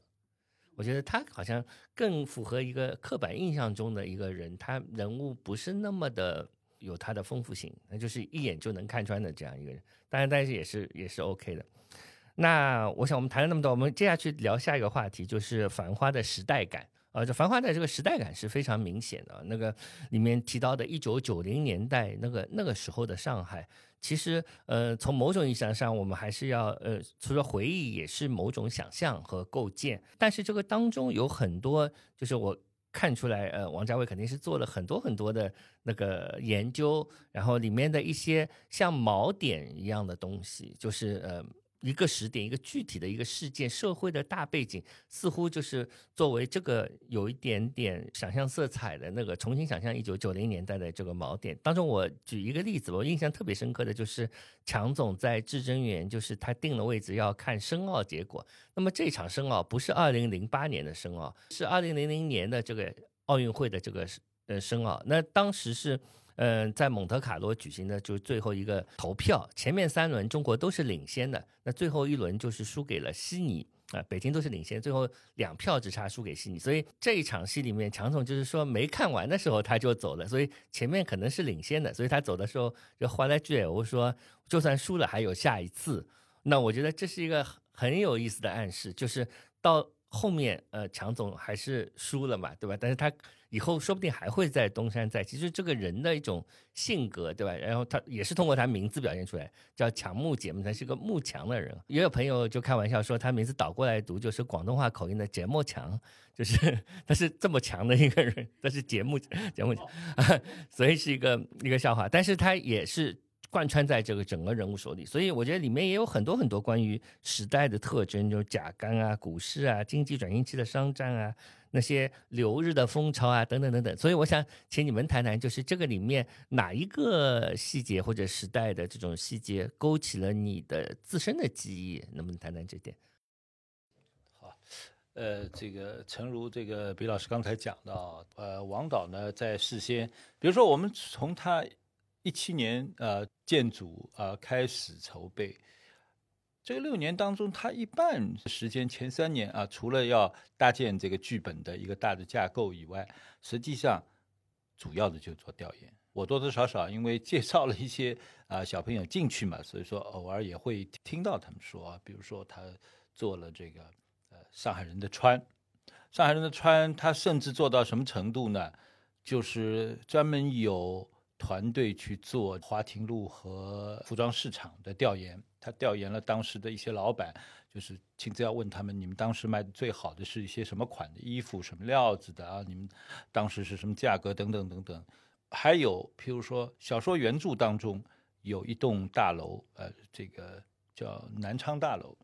我觉得他好像更符合一个刻板印象中的一个人，他人物不是那么的有他的丰富性，那就是一眼就能看穿的这样一个人。当然，但是也是也是 OK 的。那我想我们谈了那么多，我们接下去聊下一个话题，就是《繁花》的时代感。呃，这《繁花》的这个时代感是非常明显的。那个里面提到的1990年代那个那个时候的上海，其实呃，从某种意义上，我们还是要呃，除了回忆，也是某种想象和构建。但是这个当中有很多，就是我看出来，呃，王家卫肯定是做了很多很多的那个研究，然后里面的一些像锚点一样的东西，就是呃。一个时点，一个具体的一个事件，社会的大背景，似乎就是作为这个有一点点想象色彩的那个重新想象一九九零年代的这个锚点当中。我举一个例子，我印象特别深刻的就是强总在至臻园，就是他定了位置要看申奥结果。那么这场申奥不是二零零八年的申奥，是二零零零年的这个奥运会的这个呃申奥。那当时是。嗯，在蒙特卡罗举行的就是最后一个投票，前面三轮中国都是领先的，那最后一轮就是输给了悉尼啊，北京都是领先，最后两票之差输给悉尼，所以这一场戏里面，强总就是说没看完的时候他就走了，所以前面可能是领先的，所以他走的时候就换了句我说就算输了还有下一次，那我觉得这是一个很有意思的暗示，就是到后面呃强总还是输了嘛，对吧？但是他。以后说不定还会在东山再起，就是这个人的一种性格，对吧？然后他也是通过他名字表现出来，叫强木节目，他是个木强的人。也有朋友就开玩笑说，他名字倒过来读就是广东话口音的节目强，就是他是这么强的一个人，<laughs> 他是节目节目强，所以是一个一个笑话。但是他也是 <laughs> 贯穿在这个整个人物手里，所以我觉得里面也有很多很多关于时代的特征，就是甲肝啊、股市啊、经济转型期的商战啊。那些留日的风潮啊，等等等等，所以我想请你们谈谈，就是这个里面哪一个细节或者时代的这种细节勾起了你的自身的记忆，能不能谈谈这点？好，呃，这个诚如这个比老师刚才讲到，呃，王导呢在事先，比如说我们从他一七年呃建组啊开始筹备。这个六年当中，他一半时间前三年啊，除了要搭建这个剧本的一个大的架构以外，实际上主要的就做调研。我多多少少因为介绍了一些啊小朋友进去嘛，所以说偶尔也会听到他们说，比如说他做了这个呃上海人的川，上海人的川，他甚至做到什么程度呢？就是专门有。团队去做华亭路和服装市场的调研，他调研了当时的一些老板，就是亲自要问他们：你们当时卖的最好的是一些什么款的衣服，什么料子的啊？你们当时是什么价格？等等等等。还有，譬如说小说原著当中有一栋大楼，呃，这个叫南昌大楼，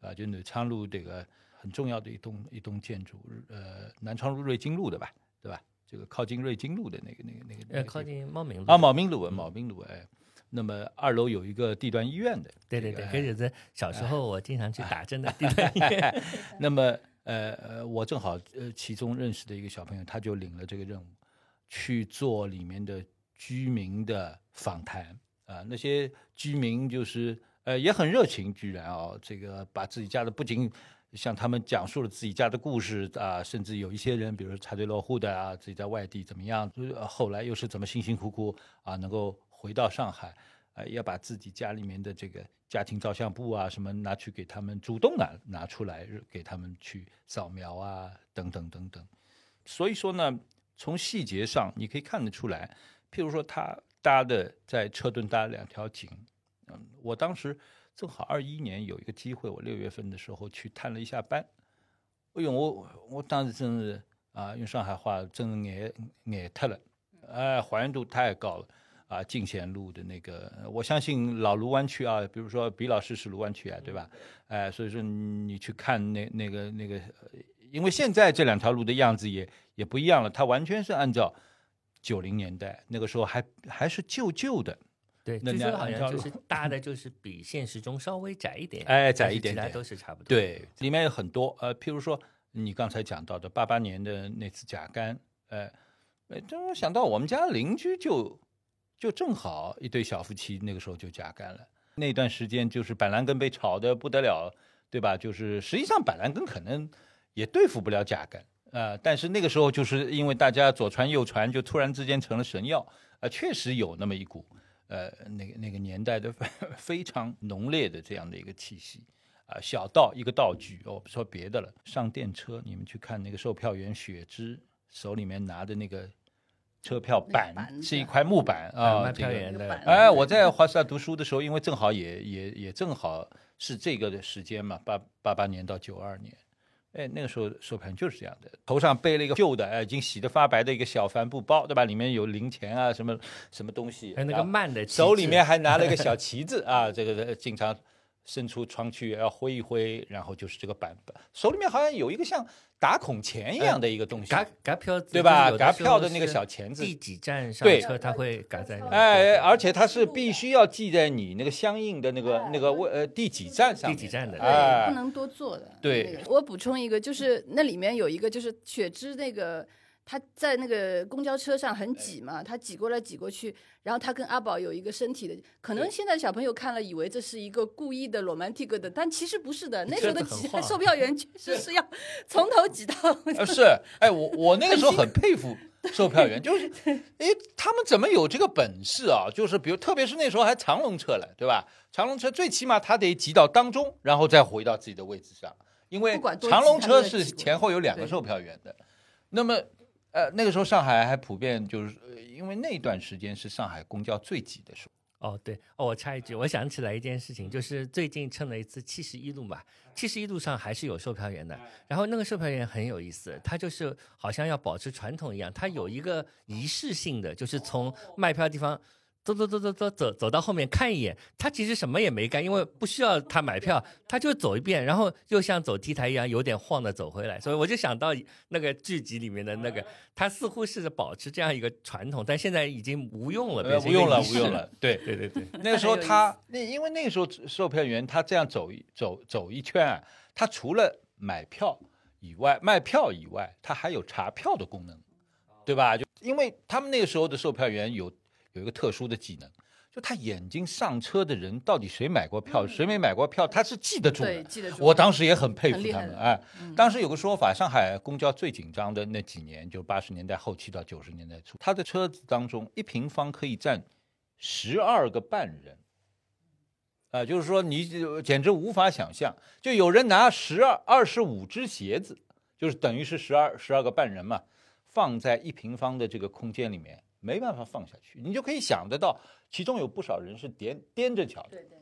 啊，就南昌路这个很重要的一栋一栋建筑，呃，南昌路瑞金路的吧，对吧？这个靠近瑞金路的那个、那个、那个，呃，靠近茂名路啊，茂名路啊，茂名路哎。那么二楼有一个地段医院的，对对对，可以在小时候我经常去打针的地段医院。<laughs> <laughs> 那么呃呃，我正好呃其中认识的一个小朋友，他就领了这个任务，去做里面的居民的访谈啊。那些居民就是呃也很热情，居然哦，这个把自己家的不仅。向他们讲述了自己家的故事啊，甚至有一些人，比如插队落户的啊，自己在外地怎么样，后来又是怎么辛辛苦苦啊，能够回到上海，啊，要把自己家里面的这个家庭照相簿啊什么拿去给他们，主动拿拿出来给他们去扫描啊，等等等等。所以说呢，从细节上你可以看得出来，譬如说他搭的在车墩搭两条井，嗯，我当时。正好二一年有一个机会，我六月份的时候去探了一下班。哎呦，我我当时真是啊，用上海话真是爱爱特了，哎，还原度太高了啊！进贤路的那个，我相信老卢湾区啊，比如说比老师是卢湾区啊，对吧？哎，所以说你去看那那个那个，因为现在这两条路的样子也也不一样了，它完全是按照九零年代那个时候还还是旧旧的。对，据说好像就是 <laughs> 大的，就是比现实中稍微窄一点，哎，窄一点点，都是差不多。对，里面有很多，呃，譬如说你刚才讲到的八八年的那次甲肝，呃，这我想到我们家邻居就就正好一对小夫妻，那个时候就甲肝了。那段时间就是板蓝根被炒的不得了，对吧？就是实际上板蓝根可能也对付不了甲肝，啊，但是那个时候就是因为大家左传右传，就突然之间成了神药，啊，确实有那么一股。呃，那个那个年代的 <laughs> 非常浓烈的这样的一个气息，啊、小到一个道具，我不说别的了。上电车，你们去看那个售票员雪芝手里面拿的那个车票板，是一块木板啊，卖这个票员的板哎，我在华师大读书的时候，因为正好也也也正好是这个的时间嘛，八八八年到九二年，哎，那个时候收票员就是这样的，头上背了一个旧的，哎，已经洗得发白的一个小帆布包，对吧？里面有零钱啊，什么什么东西，还有那个慢的手里面还拿了一个小旗子啊，这个经常伸出窗去要挥一挥，然后就是这个板板，手里面好像有一个像打孔钳一样的一个东西，嘎嘎票子，对吧？嘎票的那个小钳子。第几站上车，他会嘎在那。哎，而且它是必须要记在你那个相应的那个那个位呃第几站上面，第几站的，哎。不，能多做的。对。那个我补充一个，就是那里面有一个，就是雪芝那个。他在那个公交车上很挤嘛，他挤过来挤过去，然后他跟阿宝有一个身体的，可能现在小朋友看了以为这是一个故意的 romantic 的，但其实不是的。那时候的挤 <laughs> 售票员确实是要从头挤到呃是，哎，我我那个时候很佩服 <laughs> 售票员，就是，哎，他们怎么有这个本事啊？就是比如，特别是那时候还长龙车了，对吧？长龙车最起码他得挤到当中，然后再回到自己的位置上，因为长龙车是前后有两个售票员的。那么，呃，那个时候上海还普遍就是，因为那段时间是上海公交最挤的时候。哦，对，哦，我插一句，我想起来一件事情，就是最近乘了一次七十一路嘛，七十一路上还是有售票员的，然后那个售票员很有意思，他就是好像要保持传统一样，他有一个仪式性的，就是从卖票地方。走走走走走走走到后面看一眼，他其实什么也没干，因为不需要他买票，他就走一遍，然后又像走 T 台一样有点晃的走回来，所以我就想到那个剧集里面的那个，他似乎是保持这样一个传统，但现在已经无用了，呃，变成一个不用了，仪式不用了。对，对对对，那个时候他那因为那个时候售票员他这样走一走走一圈啊，他除了买票以外，卖票以外，他还有查票的功能，对吧？就因为他们那个时候的售票员有有一个特殊的技能，就他眼睛上车的人到底谁买过票，谁没买过票，他是记得住对的。记得住。我当时也很佩服他们哎，当时有个说法，上海公交最紧张的那几年，就八十年代后期到九十年代初，他的车子当中一平方可以站十二个半人，啊、就是说你简直无法想象，就有人拿十二二十五只鞋子，就是等于是十二十二个半人嘛，放在一平方的这个空间里面，没办法放下去，你就可以想得到，其中有不少人是踮踮着脚的。对对。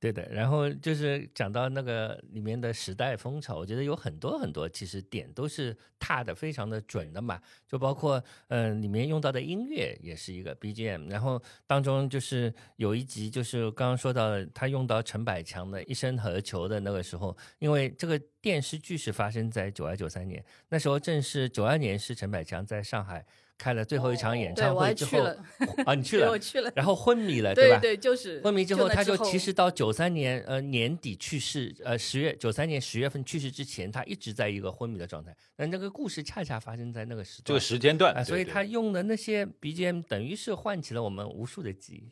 对的，然后就是讲到那个里面的时代风潮，我觉得有很多很多其实点都是踏的非常的准的嘛，就包括嗯、呃里面用到的音乐也是一个 BGM，然后当中就是有一集就是刚刚说到他用到陈百强的《一生何求》的那个时候，因为这个电视剧是发生在九二九三年，那时候正是九二年是陈百强在上海开了最后一场演，唱会之后，<laughs> 啊，你去了，我去了。然后昏迷了，对吧？对对，就是昏迷之后，他就其实到九三年呃年底去世，呃十月九三年十月份去世之前，他一直在一个昏迷的状态。那这个故事恰恰发生在那个时这个时间段，啊，所以对对他用的那些 BGM 等于是唤起了我们无数的记忆。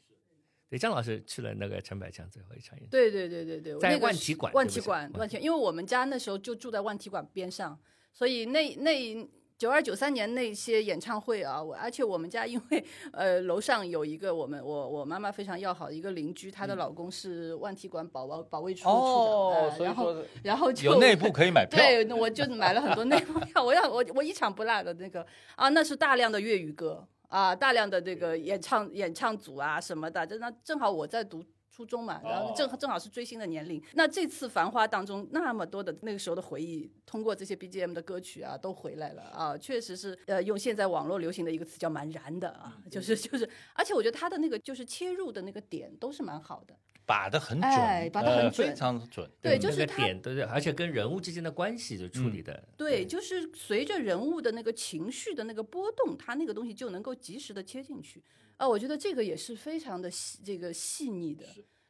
对，张老师去了那个陈百强最后一场演出，对对对对对，在万体馆万体馆万体，因为我们家那时候就住在万体馆边上，所以那那九二九三年那些演唱会啊，我而且我们家因为呃楼上有一个我们我我妈妈非常要好的一个邻居，她的老公是万体馆保保保卫处的处长，嗯哦呃，所以然后然后就有内部可以买票。对，我就买了很多内部票，我要我我一场不落的那个啊，那是大量的粤语歌啊，大量的这个演唱演唱组啊什么的，就那正好我在读。初中嘛，然后正正好是追星的年龄。那这次《繁花》当中那么多的那个时候的回忆，通过这些 BGM 的歌曲啊，都回来了啊，确实是呃，用现在网络流行的一个词叫蛮燃的啊，就是就是，而且我觉得他的那个就是切入的那个点都是蛮好的。把的很准，哎把的很呃准非常准。对就是他点对对，而且跟人物之间的关系就处理的、对，就是随着人物的那个情绪的那个波动，他那个东西就能够及时的切进去啊。我觉得这个也是非常的细，这个细腻的，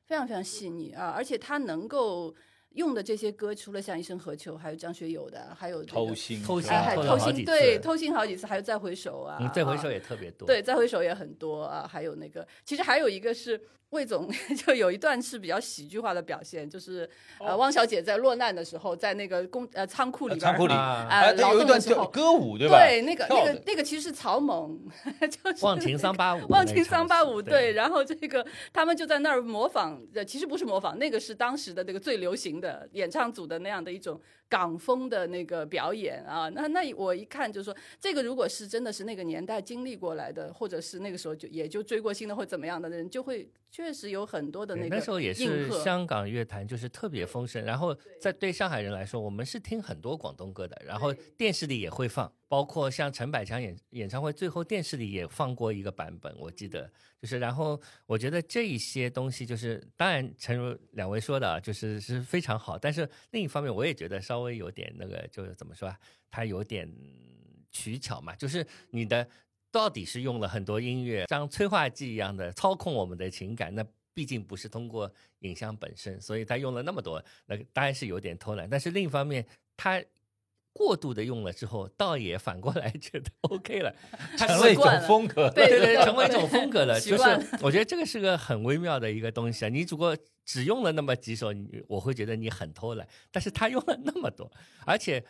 非常非常细腻啊。而且他能够用的这些歌，除了像《一生何求》，还有张学友的，还有、这个、偷心，偷心还偷心，对，偷心好几次，还有再回首啊，嗯，再回啊首也特别多。对，再回首也很多啊，还有那个，其实还有一个是魏总，<laughs> 就有一段是比较喜剧化的表现，就是呃，汪小姐在落难的时候，在那个公呃仓库里边儿，呃仓库里，啊有一段叫歌舞，对吧？对，那个那个那个其实是草蜢，<laughs> 就是忘情桑巴舞忘情一场桑巴舞，对对，然后这个他们就在那儿模仿，呃，其实不是模仿，那个是当时的那个最流行的的演唱组的那样的一种港风的那个表演啊。那那我一看就说，这个如果是真的是那个年代经历过来的，或者是那个时候就也就追过星的或怎么样的人，就会确实有很多的那个那时候也是香港乐坛就是特别丰盛，然后在对上海人来说，我们是听很多广东歌的，然后电视里也会放，包括像陈百强演演唱会，最后电视里也放过一个版本，我记得就是，然后我觉得这一些东西就是，当然诚如两位说的啊，就是是非常好，但是另一方面我也觉得稍稍微有点那个，就是怎么说啊，它有点取巧嘛，就是你的。到底是用了很多音乐，像催化剂一样的操控我们的情感，那毕竟不是通过影像本身，所以他用了那么多，那当然是有点偷懒。但是另一方面，他过度的用了之后，倒也反过来觉得 <laughs> OK 了，<laughs> 他成为一种风格。对对对，<laughs> 成为一种风格了。就是我觉得这个是个很微妙的一个东西啊。你如果只用了那么几首，你我会觉得你很偷懒，但是他用了那么多，而且。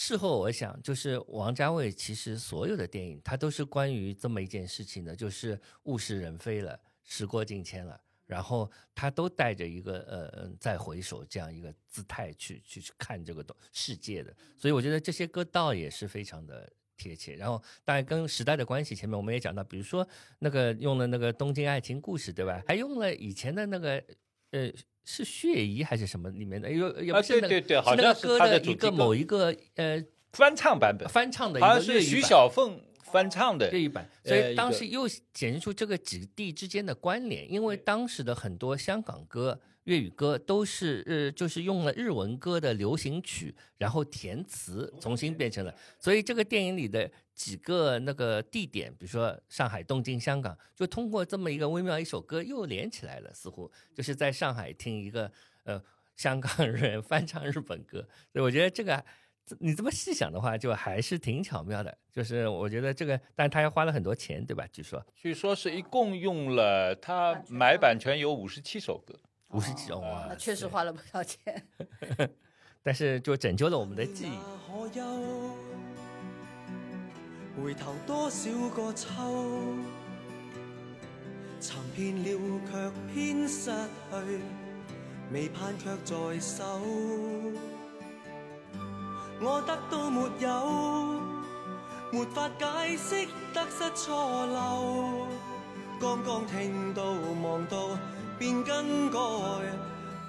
事后我想，就是王家卫其实所有的电影，他都是关于这么一件事情的，就是物是人非了，时过境迁了，然后他都带着一个呃嗯再回首这样一个姿态去去去看这个东世界的，所以我觉得这些歌倒也是非常的贴切。然后当然跟时代的关系，前面我们也讲到，比如说那个用了那个《东京爱情故事》，对吧？还用了以前的那个呃。是血疑还是什么里面的？有也不是那个，啊对对对好像是他的的一个某一个呃翻唱版本，翻唱的一好像是徐小凤翻唱的这一版，所以当时又显示出这个几地之间的关联，因为当时的很多香港歌、粤语歌都是呃，就是用了日文歌的流行曲，然后填词重新变成了，所以这个电影里的几个那个地点，比如说上海、东京、香港，就通过这么一个微妙一首歌又连起来了，似乎就是在上海听一个呃香港人翻唱日本歌，所以我觉得这个。你这么细想的话，就还是挺巧妙的。就是我觉得这个，但是他要花了很多钱，对吧？据说据说是一共用了他买版权有五十七首歌。五十几首，哇那确实花了不少钱。<laughs> 但是就拯救了我们的记忆。回頭多少個秋？尋遍了卻偏失去，未盼卻在手。我得到沒有？沒法解釋得失錯漏。剛剛聽到望到便更改，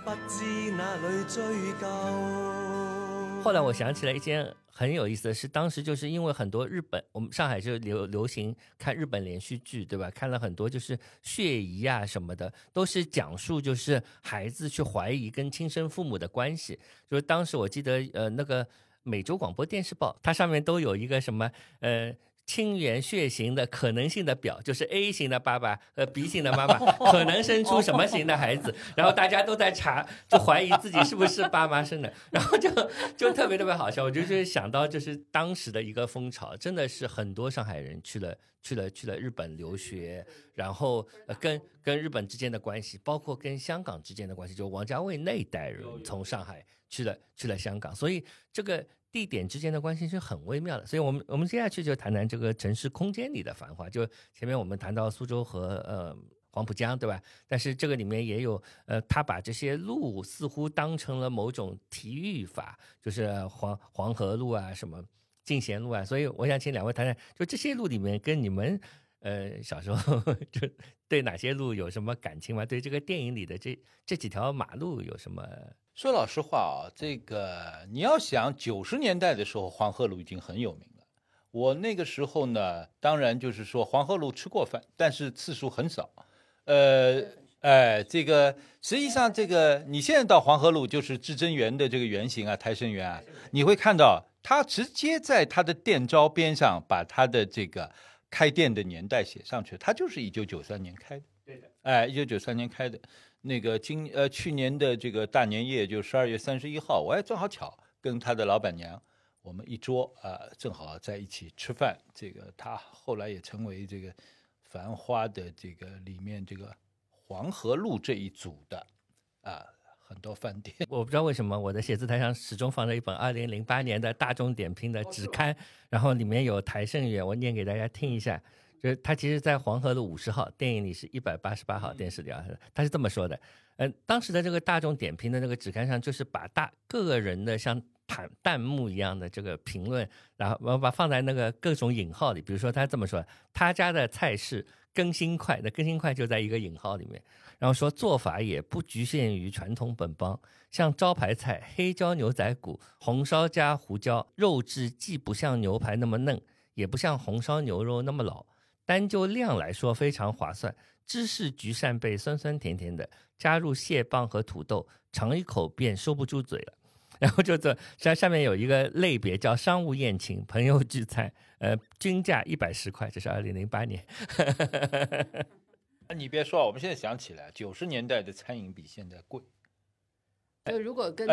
不知哪里追究。後來我想起來一件很有意思的是，當時就是因為很多日本，我們上海就流流行看日本連續劇，對吧？看了很多就是血疑啊什麼的，都是講述就是孩子去懷疑跟親生父母的關係。就是當時我記得，呃，那個美洲广播电视报，它上面都有一个什么，呃。亲缘血型的可能性的表，就是 A 型的爸爸和 B 型的妈妈 <laughs> 可能生出什么型的孩子，然后大家都在查，就怀疑自己是不是爸妈生的，然后就就特别特别好笑。我就是想到，就是当时的一个风潮，真的是很多上海人去了去了去了日本留学，然後呃跟跟日本之间的关系，包括跟香港之间的关系，就王家卫那一代人从上海去了去了香港，所以这个。地点之间的关系是很微妙的，所以我们我们接下去就谈谈这个城市空间里的繁华。就前面我们谈到苏州和呃黄浦江，对吧？但是这个里面也有呃，他把这些路似乎当成了某种体育法，就是黄黄河路啊，什么进贤路啊。所以我想请两位谈谈，就这些路里面跟你们呃小时候 <laughs> 就对哪些路有什么感情吗？对这个电影里的这这几条马路有什么？说老实话啊，这个你要想九十年代的时候，黄河路已经很有名了。我那个时候呢，当然就是说黄河路吃过饭，但是次数很少。呃，哎，这个实际上这个你现在到黄河路，就是至真园的这个原型啊，台生园啊，你会看到他直接在他的店招边上把他的这个开店的年代写上去，他就是一九九三年开的。对的，哎，一九九三年开的。那个今呃去年的这个大年夜就十二月三十一号，我也正好巧跟他的老板娘，我们一桌啊、呃，正好在一起吃饭。这个他后来也成为这个繁花的这个里面这个黄河路这一组的啊、呃、很多饭店。我不知道为什么我的写字台上始终放着一本二零零八年的大众点评的纸刊，然后里面有台盛远，我念给大家听一下。就是他其实，在黄河路五十号电影里是一百八十八号电视里啊，他是这么说的。嗯，当时的这个大众点评的那个纸刊上，就是把大各个人的像弹弹幕一样的这个评论，然后我把放在那个各种引号里。比如说他这么说，他家的菜式更新快，那更新快就在一个引号里面。然后说做法也不局限于传统本帮，像招牌菜黑椒牛仔骨红烧加胡椒，肉质既不像牛排那么嫩，也不像红烧牛肉那么老，单就量来说非常划算。芝士焗扇贝酸酸甜甜的。加入蟹棒和土豆，尝一口便收不住嘴了。<laughs> 然后就这下下面有一个类别叫商务宴请、朋友聚餐，呃，均价一百十块，这是二零零八年。<laughs> 你别说，我们现在想起来，九十年代的餐饮比现在贵。就如果跟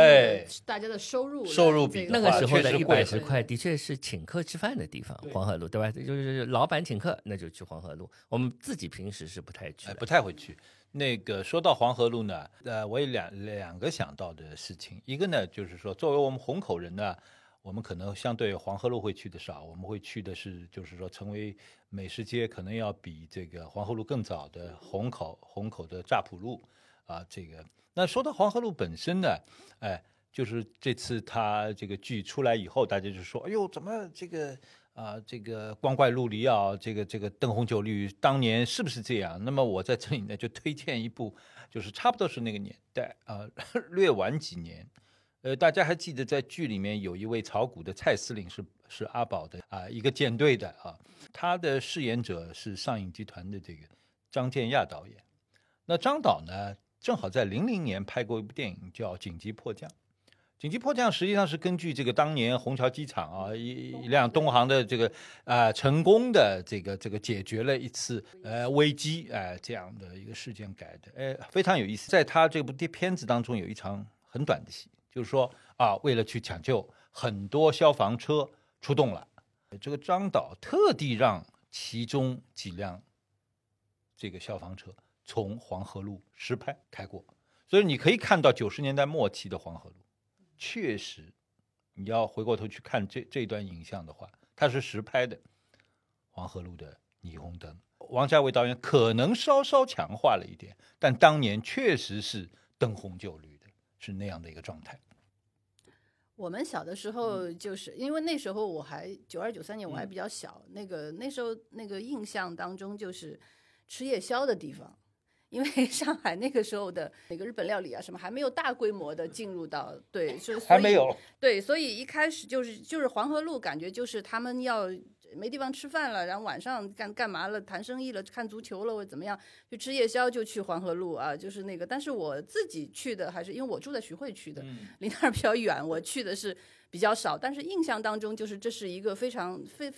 大家的收入收入比，那个时候的一百十块的确是请客吃饭的地方，黄河路对吧？就是老板请客，那就去黄河路。我们自己平时是不太去，不太会去。那个说到黄河路呢，呃，我有两两个想到的事情，一个呢就是说，作为我们虹口人呢，我们可能相对黄河路会去的少，我们会去的是，就是说成为美食街，可能要比这个黄河路更早的虹口虹口的乍浦路啊，这个。那说到黄河路本身呢，哎，就是这次他这个剧出来以后，大家就说，哎呦，怎么这个？啊，这个光怪陆离啊，这个这个灯红酒绿，当年是不是这样？那么我在这里呢，就推荐一部，就是差不多是那个年代啊，<laughs> 略晚几年。呃，大家还记得在剧里面有一位炒股的蔡司令是是阿宝的啊，一个舰队的啊，他的饰演者是上影集团的这个张建亚导演。那张导呢，正好在零零年拍过一部电影叫《紧急迫降》。紧急迫降实际上是根据这个当年虹桥机场啊一一辆东航的这个啊成功的这个这个解决了一次呃危机哎这样的一个事件改的哎非常有意思，在他这部电片子当中有一场很短的戏，就是说啊为了去抢救，很多消防车出动了，这个张导特地让其中几辆这个消防车从黄河路实拍开过，所以你可以看到九十年代末期的黄河路。确实，你要回过头去看这这段影像的话，它是实拍的黄河路的霓虹灯。王家卫导演可能稍稍强化了一点，但当年确实是灯红酒绿的，是那样的一个状态。我们小的时候，就是因为那时候我还九二九三年，我还比较小，那个那时候那个印象当中就是吃夜宵的地方。因为 <laughs> 上海那个时候的那个日本料理啊，什么还没有大规模的进入到，对，就还没有，对，所以一开始就是就是黄河路，感觉就是他们要没地方吃饭了，然后晚上干干嘛了，谈生意了，看足球了或者怎么样，去吃夜宵就去黄河路啊，就是那个。但是我自己去的还是因为我住在徐汇区的，离那儿比较远，我去的是比较少。但是印象当中就是这是一个非常非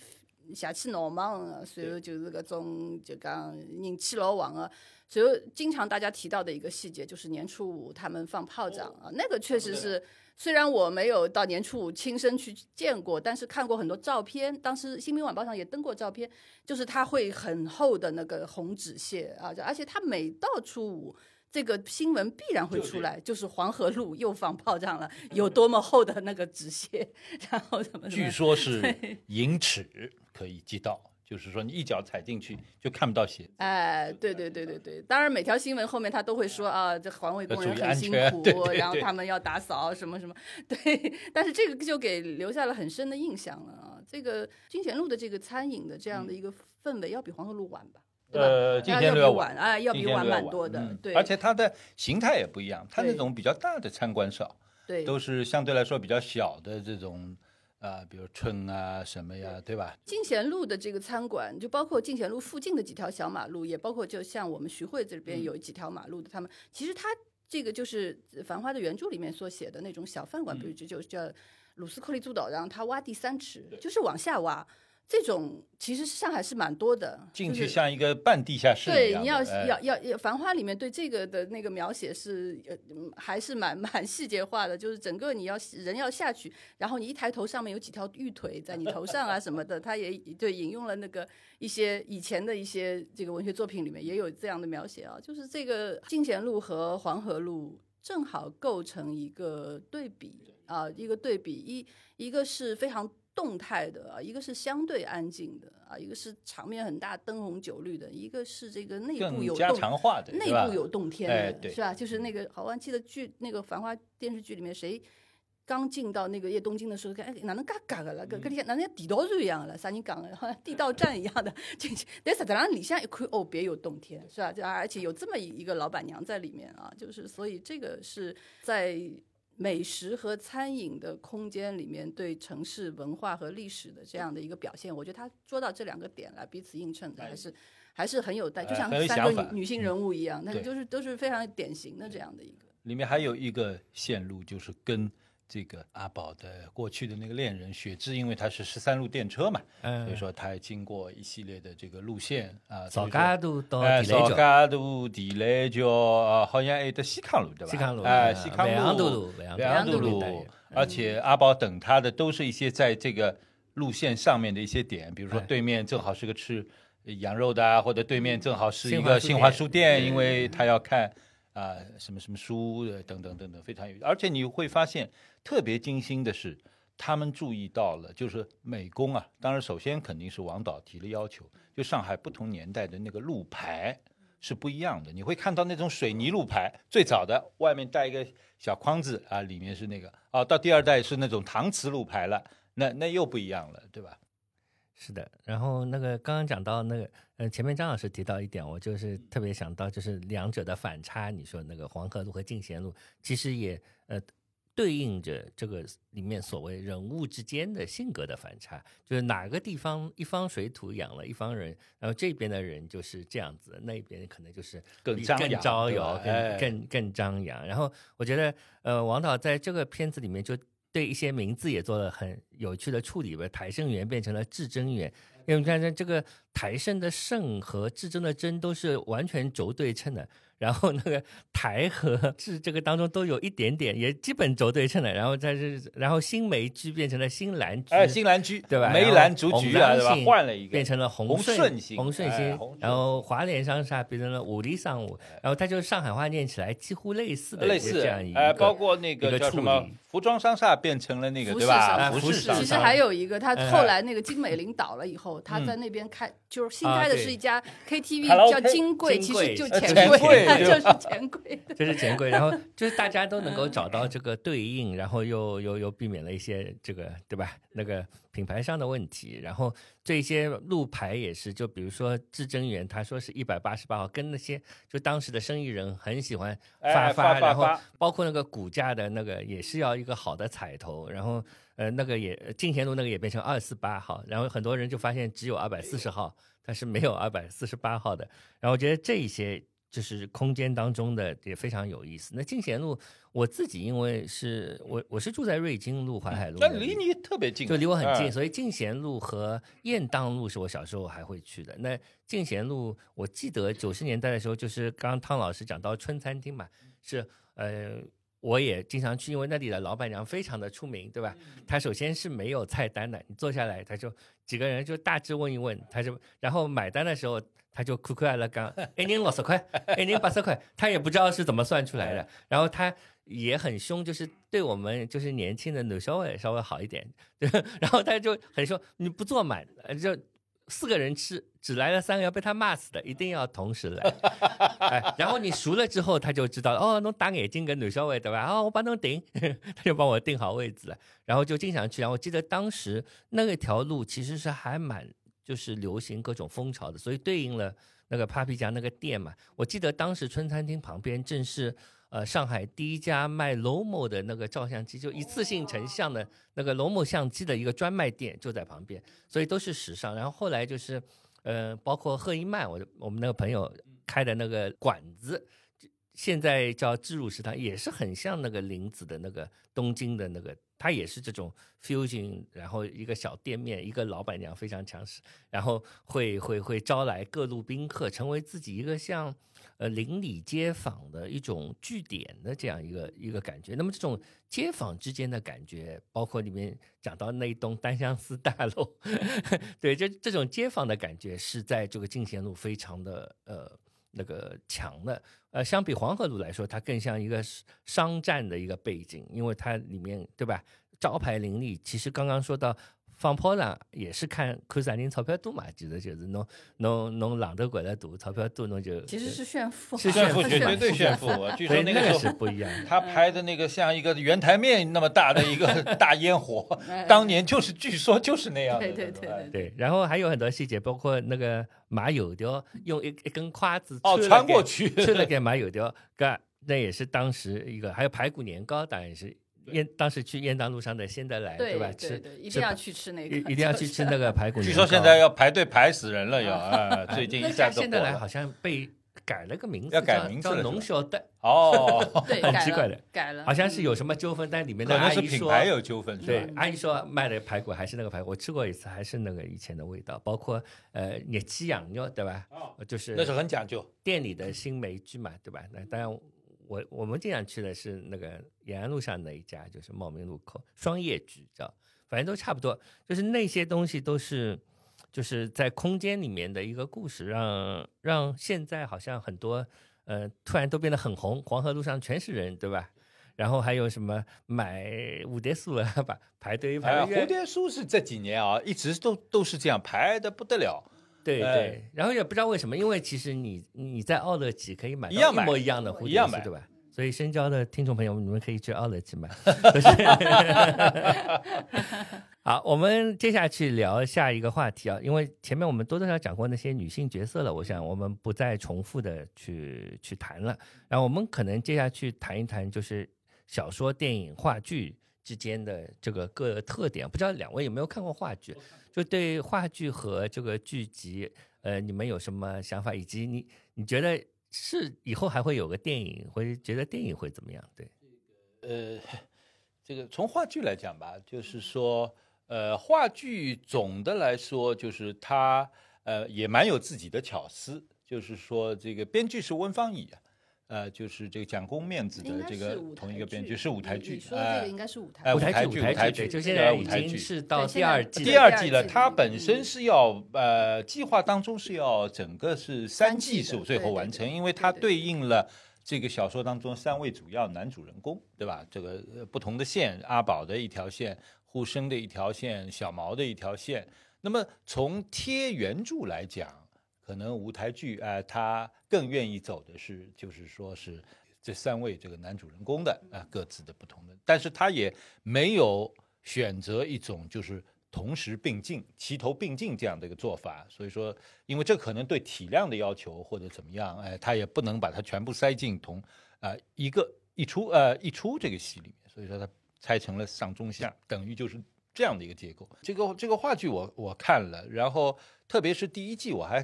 下气闹忙啊，随后就是各种就讲人气老旺啊。所以经常大家提到的一个细节就是年初五他们放炮仗啊，那个确实是，虽然我没有到年初五亲身去见过，但是看过很多照片，当时《新民晚报》上也登过照片，就是它会很厚的那个红纸屑啊，而且它每到初五，这个新闻必然会出来，就是黄河路又放炮仗了，有多么厚的那个纸屑，<laughs> 然后怎么？据说是银尺可以记到。就是说，你一脚踩进去就看不到鞋。哎，对对对对对，当然每条新闻后面他都会说啊，这环卫工人很辛苦，<laughs> 然后他们要打扫什么什么。对，但是这个就给留下了很深的印象了啊。这个金贤路的这个餐饮的这样的一个氛围，要比黄河路晚吧？呃，金贤路要晚，哎，要比晚蛮多的。对，而且它的形态也不一样，它那种比较大的餐馆少，对，都是相对来说比较小的这种。啊，比如春啊什么呀，对吧？进贤路的这个餐馆，就包括进贤路附近的几条小马路，也包括就像我们徐汇这边有几条马路的，他们其实他这个就是《繁花》的原著里面所写的那种小饭馆，比如就就叫鲁斯克利诸岛，然后他挖地三尺，就是往下挖。这种其实上海是蛮多的，进去像一个半地下室对，你要要要《繁花》里面对这个的那个描写是呃还是蛮 <laughs> 蛮细节化的，就是整个你要人要下去，然后你一抬头上面有几条玉腿在你头上啊什么的，他也对引用了那个一些以前的一些这个文学作品里面也有这样的描写啊，就是这个进贤路和黄河路正好构成一个对比啊，一个对比一一个是非常。动态的啊，一个是相对安静的啊，一个是场面很大、灯红酒绿的，一个是这个内部更加强化的，内部有洞天的，哎是吧？就是那个，好像记得剧那个《繁花》电视剧里面，谁刚进到那个夜东京的时候，哎，哪能嘎嘎个了？跟跟你哪能像地道战一样了？啥人讲的？好像地道战一样的 <laughs> 进去。但实际上里向一看，哦，别有洞天，是吧？就而且有这么一一个老板娘在里面啊，就是所以这个是在。美食和餐饮的空间里面对城市文化和历史的这样的一个表现，我觉得他说到这两个点来彼此映衬的，还是还是很有带，就像三个女女性人物一样，那个就是都是非常典型的这样的一个。里面还有一个线路，就是跟这个阿宝的过去的那个恋人雪芝，因为他是十三路电车嘛，嗯。所以说他也经过一系列的这个路线啊，早所以说家都到哎，地雷桥，邵家渡、地雷桥，呃好像还有得西康路对吧？西康路哎，嗯西康万阳渡路路、万阳万阳渡路而且阿宝等他的都是一些在这个路线上面的一些点，比如说哎对面正好是个吃羊肉的啊，或者对面正好是一个新华书店，因为他要看啊、什么什么书的等等等等，非常有。而且你会发现特别精心的是，他们注意到了，就是美工啊，当然首先肯定是王导提了要求，就上海不同年代的那个路牌。是不一样的，你会看到那种水泥路牌，最早的外面带一个小框子啊，里面是那个啊，到第二代是那种搪瓷路牌了，那那又不一样了，对吧？是的，然后那个刚刚讲到那个，呃，前面张老师提到一点，我就是特别想到，就是两者的反差。你说那个黄河路和进贤路，其实也呃对应着这个里面所谓人物之间的性格的反差，就是哪个地方一方水土养了一方人，然后这边的人就是这样子，那边可能就是更更张扬招摇，更更更张扬。然后我觉得，呃，王导在这个片子里面就对一些名字也做了很有趣的处理吧，台盛园变成了至真园。因为你看，这个台盛的盛和至真的真都是完全轴对称的，然后那个台和至这个当中都有一点点，也基本轴对称的。然后在这，然后新梅居变成了新兰居，哎，新兰居对吧？梅兰竹菊啊，对吧？换了一个，变成了红红顺顺兴红顺兴哎红，顺然后华联商厦变成了五里商务，然后它就上海话念起来几乎类似的类似这样一个，哎，包括那个叫什么服装商厦变成了那个对吧？服饰服饰商其实还有一个，他哎后来那个金美玲倒了以后，他嗯在那边开，就是新啊开的是一家 KTV，Hello，叫金柜，其实就呃钱柜，<laughs> <laughs> 就是钱柜。就是钱柜，然后 <laughs> 就是大家都能够找到这个对应，然后又又又避免了一些这个对吧？那个品牌上的问题，然后这些路牌也是，就比如说至臻园，他说是一百八十八号，跟那些就当时的生意人很喜欢哎发发发然后包括那个股价的那个也是要一个好的彩头，然后呃那个也进贤路那个也变成二四八号，然后很多人就发现只有二百四十号，但是没有二百四十八号的，然后我觉得这一些就是空间当中的也非常有意思。那进贤路我自己因为是我我是住在瑞金路淮海路那里，那离你特别近，就离我很近，哎所以进贤路和雁荡路是我小时候还会去的。那进贤路，我记得九十年代的时候，就是刚刚汤老师讲到春餐厅嘛，是呃。我也经常去，因为那里的老板娘非常的出名，对吧？她首先是没有菜单的，你坐下来，她就几个人就大致问一问，她就然后买单的时候，她就哭哭了刚，哎您六十块，哎您八十块，她也不知道是怎么算出来的，然后她也很凶，就是对我们就是年轻的女稍微稍微好一点，对，<laughs> 然后他就很说你不坐满，呃就四个人吃，只来了三个要被他骂死的，一定要同时来。<laughs> 哎，然后你熟了之后，他就知道哦，侬打眼睛跟女小伟对吧？哦，我帮侬顶，<laughs> 他就帮我定好位置了，然后就经常去。然后我记得当时那个条路其实是还蛮就是流行各种风潮的，所以对应了那个 Papi 家那个店嘛。我记得当时春餐厅旁边正是。呃，上海第一家卖 Lomo 的那个照相机，就一次性成像的那个 Lomo 相机的一个专卖店就在旁边，所以都是时尚。然后后来就是，呃，包括赫伊曼，我我们那个朋友开的那个馆子，现在叫知乳食堂，也是很像那个林子的那个东京的那个，它也是这种 fusion，然后一个小店面，一个老板娘非常强势，然后会会会招来各路宾客，成为自己一个像。呃，邻里街坊的一种据点的这样一个一个感觉。那么这种街坊之间的感觉，包括里面讲到那一栋单相思大楼，<laughs> 对，这这种街坊的感觉是在这个进贤路非常的呃那个强的。呃，相比黄河路来说，它更像一个商战的一个背景，因为它里面对吧，招牌林立。其实刚刚说到放炮仗也是看看啥人钞票多嘛，其实就是侬侬侬榔头掼得大，钞票多侬就其实是炫富，是炫富，绝对炫炫富。<laughs> 据说那个是不一样的。他拍的那个像一个圆台面那么大的一个 <laughs> 大烟火，当年就是据说就是那样的。对对对吧对对，然后还有很多细节，包括那个买油条，用一一根筷子哦，穿过去，吃了给买油条，搿那也是当时一个，还有排骨年糕，当然是雁当时去雁荡路上的先得来，吧？对吧吃对，一定要去吃那个，一一定要去吃那个排骨。据说现在要排队排死人了，要啊！最近一下子家现在火了来好像被改了个名字，要改叫叫名字了是吧农小蛋，哦，<laughs> 对，很奇怪的改了，好像是有嗯什么纠纷，但里面可能是的阿姨说。品牌有纠纷，是对吧？，阿姨说卖的排骨还是那个排骨，我吃过一次，还是那个以前的味道，包括呃热鸡羊肉，对吧？哦就是那是很讲究。店里的新梅居嘛，对吧？那当然我我们经常去的是那个延安路上的一家，就是茂名路口双叶居，叫反正都差不多，就是那些东西都是就是在空间里面的一个故事，让让现在好像很多呃突然都变得很红，黄河路上全是人，对吧？然后还有什么买蝴蝶酥了吧，排队排哎，蝴蝶酥是这几年啊，一直都都是这样排的不得了。哎对对，然后也不知道为什么，因为其实你你在奥乐吉可以买到一模一样的蝴蝶一样买酥，对吧？所以深交的听众朋友们，你们可以去奥乐吉买。<laughs> <laughs> 好，我们接下去聊下一个话题啊，因为前面我们多多少少讲过那些女性角色了，我想我们不再重复的去去谈了。然后我们可能接下去谈一谈，就是小说、电影、话剧之间的这个各特点。不知道两位有没有看过话剧？就对话剧和这个剧集，呃，你们有什么想法？以及你你觉得是以后还会有个电影，或者觉得电影会怎么样？对，呃，这个从话剧来讲吧，就是说，呃，话剧总的来说就是它呃也蛮有自己的巧思，就是说这个编剧是温方乙啊。呃，就是这个蒋公面子的这个同一个编剧是舞台剧，说这个应该是舞台哎舞台台剧，舞台剧剧，就现对在已经舞台剧是到第二季第二季了，它嗯本身是要呃计划当中是要整个是三季是最后完成，因为它对应了这个小说当中三位主要男主人公，对吧？这个呃不同的线，阿宝的一条线，呼声的一条线，小毛的一条线。那么从贴原著来讲，可能舞台剧啊、呃，它更愿意走的是，就是说是这三位这个男主人公的啊、各自的不同的，但是他也没有选择一种就是同时并进、齐头并进这样的一个做法。所以说，因为这可能对体量的要求或者怎么样，哎，他也不能把它全部塞进同啊、一个一出呃一出这个戏里面，所以说他拆成了上中下，等于就是这样的一个结构。这个这个话剧我我看了，然后特别是第一季我还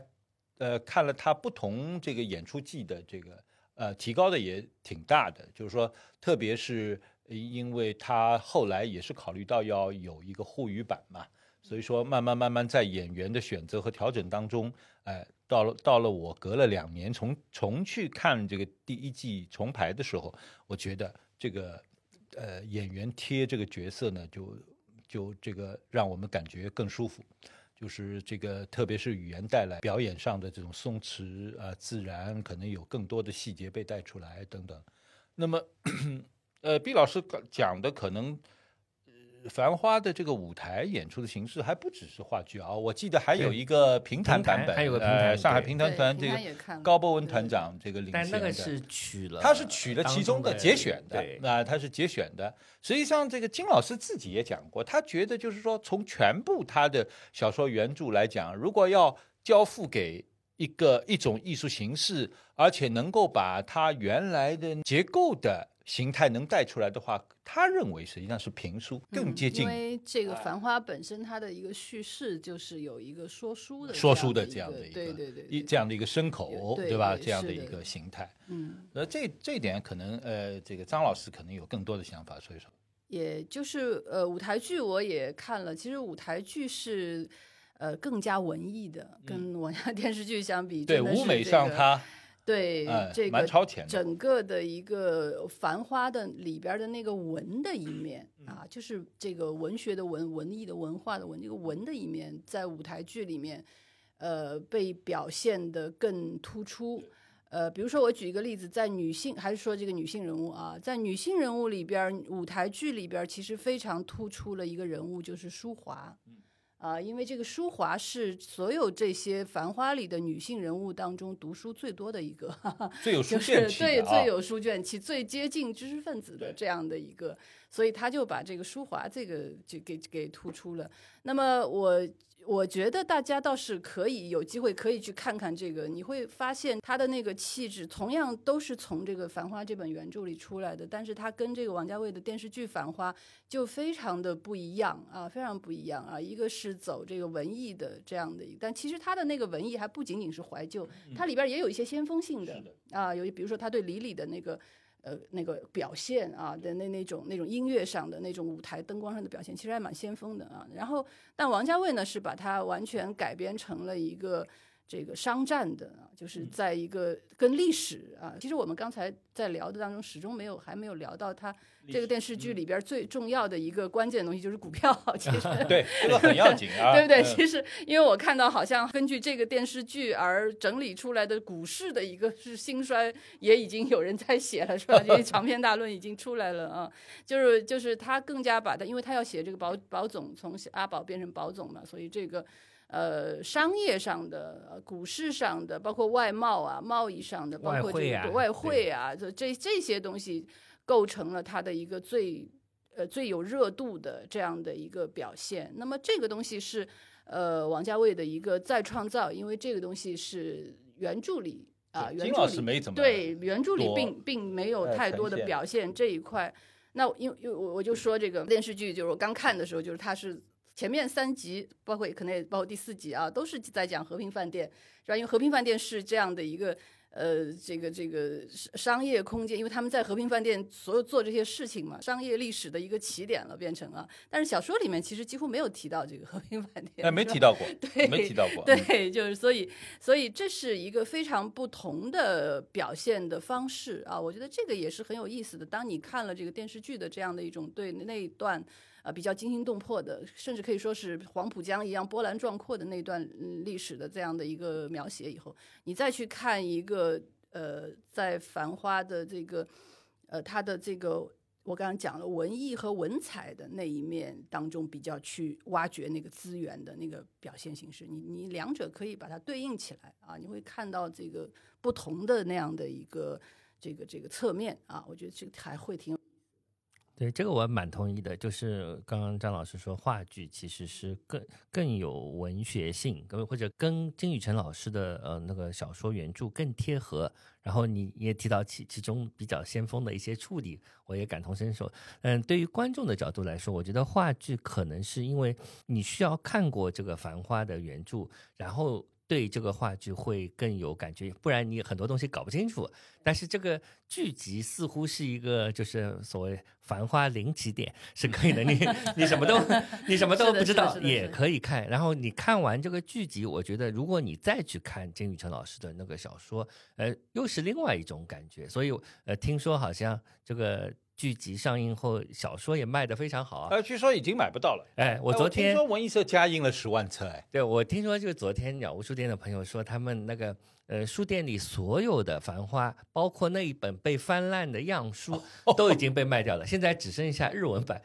呃看了他不同这个演出季的这个呃提高的也挺大的，就是说特别是因为他后来也是考虑到要有一个沪语版嘛。所以说，慢慢慢慢在演员的选择和调整当中，哎，到了到了我隔了两年重重去看这个第一季重排的时候，我觉得这个呃演员贴这个角色呢，就就这个让我们感觉更舒服，就是这个特别是语言带来表演上的这种松弛啊、自然，可能有更多的细节被带出来等等。那么，<clears throat> 呃，毕老师讲的可能。繁花的这个舞台演出的形式还不只是话剧啊，我记得还有一个评弹版本，还有个评呃，弹上海对。评弹团这个高博文团长这个领但衔的，那个是取了，他是取了其中的节选的对，那、他是节选的。实际上，这个金老师自己也讲过，他觉得就是说，从全部他的小说原著来讲，如果要交付给一个一种艺术形式，而且能够把它原来的结构的形态能带出来的话，他认为实际上是评书更接近嗯因为这个《繁花》本身它的一个叙事就是有一个说书的说书的这这样的一个对对对一这样的一个牲口，对吧？对这样的一个形态。嗯，那，这这一点可能呃，这个张老师可能有更多的想法，所以说。也就是呃，舞台剧我也看了，其实舞台剧是呃更加文艺的，跟我家电视剧相比，嗯对，舞美这个上它对哎这个蛮超前的。整个的一个繁花的里边的那个文的一面嗯啊，就是这个文学的文、文艺的文化的文，这个文的一面，在舞台剧里面，呃，被表现的更突出。呃，比如说我举一个例子，在女性还是说这个女性人物啊，在女性人物里边，舞台剧里边其实非常突出了一个人物，就是淑华。啊，因为这个淑华是所有这些《繁花》里的女性人物当中读书最多的一个，<laughs> 哈哈最有书就是卷气的啊对最有书卷气、最接近知识分子的这样的一个，所以他就把这个淑华这个就给给突出了。那么我我觉得大家倒是可以有机会可以去看看这个，你会发现他的那个气质，同样都是从这个《繁花》这本原著里出来的，但是他跟这个王家卫的电视剧《繁花》就非常的不一样啊，非常不一样啊。一个是走这个文艺的这样的一个，但其实他的那个文艺还不仅仅是怀旧，它里边也有一些先锋性的啊，有比如说他对李李的那个。呃，那个表现啊的那那种那种音乐上的那种舞台灯光上的表现，其实还蛮先锋的啊。然后，但王家卫呢是把它完全改编成了一个这个商战的啊，就是在一个跟历史啊，其实我们刚才在聊的当中，始终没有还没有聊到它这个电视剧里边最重要的一个关键的东西就是股票，其实 <laughs> 对，这个很要紧啊，<laughs> 对不对？嗯其实，因为我看到好像根据这个电视剧而整理出来的股市的一个是兴衰，也已经有人在写了，是吧？这些长篇大论已经出来了啊。就是就是他更加把它，因为他要写这个保保总从阿宝变成保总嘛，所以这个。呃，商业上的、呃股市上的，包括外贸啊、贸易上的，包括这个外汇啊，这这这些东西构成了它的一个最呃最有热度的这样的一个表现。那么这个东西是呃王家卫的一个再创造，因为这个东西是原著里啊，金老原著里师没怎么对原著里并并没有呃太多的表现这一块。那因为因为我我就说这个电视剧，就是我刚看的时候，就是它是前面三集，包括可能也包括第四集啊，都是在讲和平饭店，是吧？因为和平饭店是这样的一个呃，这个这个商商业空间，因为他们在和平饭店所有做这些事情嘛，商业历史的一个起点了，变成啊。但是小说里面其实几乎没有提到这个和平饭店，哎，没提到过，<laughs> 对没提到过，<laughs> 嗯对，就是所以，所以这是一个非常不同的表现的方式啊。我觉得这个也是很有意思的。当你看了这个电视剧的这样的一种对那一段啊比较惊心动魄的，甚至可以说是黄浦江一样波澜壮阔的那段历史的这样的一个描写以后，你再去看一个呃在《繁花》的这个呃它的这个。我刚刚讲了文艺和文采的那一面当中，比较去挖掘那个资源的那个表现形式，你你两者可以把它对应起来啊，你会看到这个不同的那样的一个这个这个侧面啊，我觉得这个还会挺对这个我蛮同意的，就是刚刚张老师说话剧其实是更更有文学性，跟或者跟金宇澄老师的呃那个小说原著更贴合。然后你也提到其其中比较先锋的一些处理，我也感同身受。嗯，对于观众的角度来说，我觉得话剧可能是因为你需要看过这个《繁花》的原著，然后对这个话剧会更有感觉，不然你很多东西搞不清楚。但是这个剧集似乎是一个就是所谓繁花零起点，是可以的。你 <laughs> 你什么都你什么都不知道也可以看。然后你看完这个剧集，我觉得如果你再去看金宇澄老师的那个小说，呃，又是另外一种感觉。所以呃，听说好像这个剧集上映后，小说也卖得非常好啊。呃，据说已经买不到了。哎，我昨天说文艺社加印了十万册，哎，对，我听说就是昨天鸟屋书店的朋友说，他们那个呃书店里所有的《繁花》，包括那一本被翻烂的样书，都已经被卖掉了，现在只剩下日文版。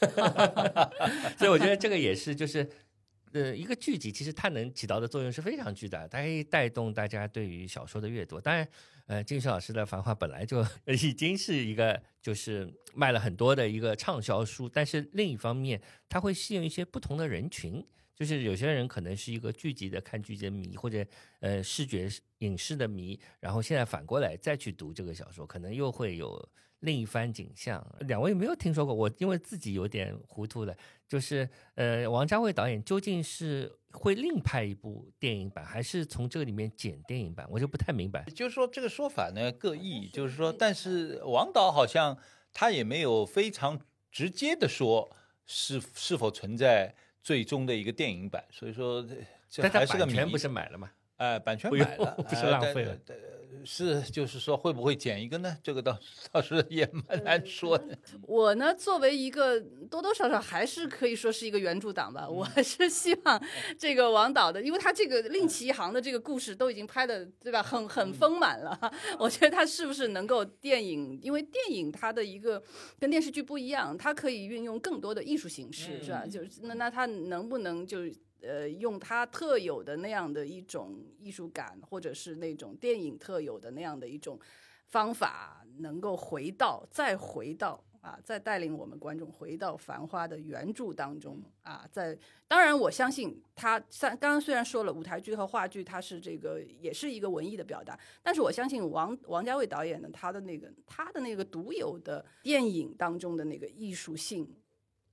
<laughs> <laughs> 所以我觉得这个也是就是。呃，一个剧集其实它能起到的作用是非常巨大的，它可以带动大家对于小说的阅读。当然，呃，金石老师的《繁花》本来就已经是一个就是卖了很多的一个畅销书，但是另一方面，他会吸引一些不同的人群。就是有些人可能是一个剧集的看剧集的迷，或者呃视觉影视的迷，然后现在反过来再去读这个小说，可能又会有另一番景象。两位没有听说过，我因为自己有点糊涂了，就是呃王家卫导演究竟是会另拍一部电影版，还是从这个里面剪电影版，我就不太明白。就是说这个说法呢各异，就是说，但是王导好像他也没有非常直接的说是是否存在最终的一个电影版，所以说这这但他还是个谜版权不是买了吗？哎，版权买了，<laughs> 不是浪费了呃是，就是说会不会剪一个呢？这个倒倒是也蛮难说的。我呢，作为一个多多少少还是可以说是一个原著党吧，我是希望这个王导的，因为他这个另起一行的这个故事都已经拍的对吧，很很丰满了。<laughs> 我觉得他是不是能够电影，因为电影它的一个跟电视剧不一样，它可以运用更多的艺术形式，是吧？就是那那他能不能就呃，用他特有的那样的一种艺术感，或者是那种电影特有的那样的一种方法，能够回到再回到啊，再带领我们观众回到《繁花》的原著当中啊。在当然，我相信他像刚刚虽然说了舞台剧和话剧，它是这个也是一个文艺的表达，但是我相信王王家卫导演的他的那个他的那个独有的电影当中的那个艺术性。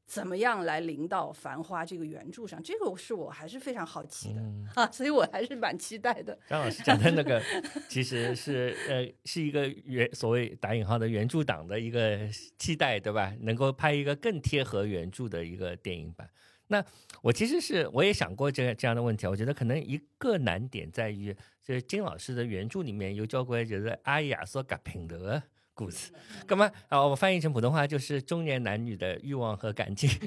怎么样来临到《繁花》这个原著上？这个是我还是非常好奇的、嗯 <laughs> 啊，所以我还是蛮期待的。张老师讲的那个，其实是呃是一个原所谓打引号的原著党的一个期待，对吧？能够拍一个更贴合原著的一个电影版。那我其实是我也想过这个这样的问题，我觉得可能一个难点在于，就是金老师的原著里面有交关就是阿雅所改品的故事，干嘛啊？我翻译成普通话就是中年男女的欲望和感情，<laughs>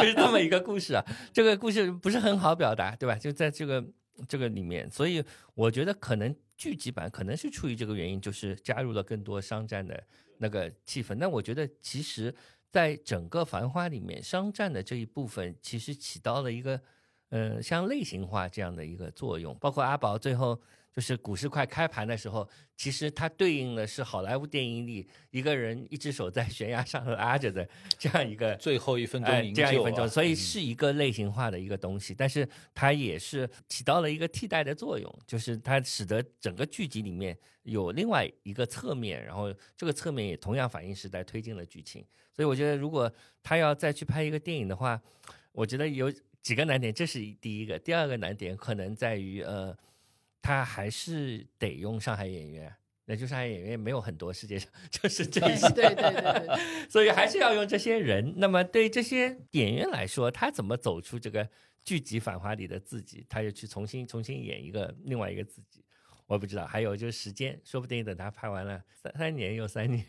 就是这么一个故事啊。这个故事不是很好表达，对吧？就在这个这个里面，所以我觉得可能剧集版可能是出于这个原因，就是加入了更多商战的那个气氛。那我觉得其实在整个《繁花》里面，商战的这一部分其实起到了一个呃像类型化这样的一个作用，包括阿宝最后。就是股市快开盘的时候，其实它对应的是好莱坞电影里一个人一只手在悬崖上拉着的这样一个 <laughs> 最后一分钟这样一分钟，所以嗯是一个类型化的一个东西，但是它也是起到了一个替代的作用，就是它使得整个剧集里面有另外一个侧面，然后这个侧面也同样反映时代推进了剧情。所以我觉得，如果他要再去拍一个电影的话，我觉得有几个难点，这是第一个。第二个难点可能在于，呃，他还是得用上海演员。那就上海演员没有很多，世界上 <laughs> 就是这一些，对对对对对，<laughs> 所以还是要用这些人。那么对这些演员来说，他怎么走出这个剧集《繁华》里的自己？他又去重新重新演一个另外一个自己？我不知道。还有就是时间，说不定等他拍完了三三年又三年，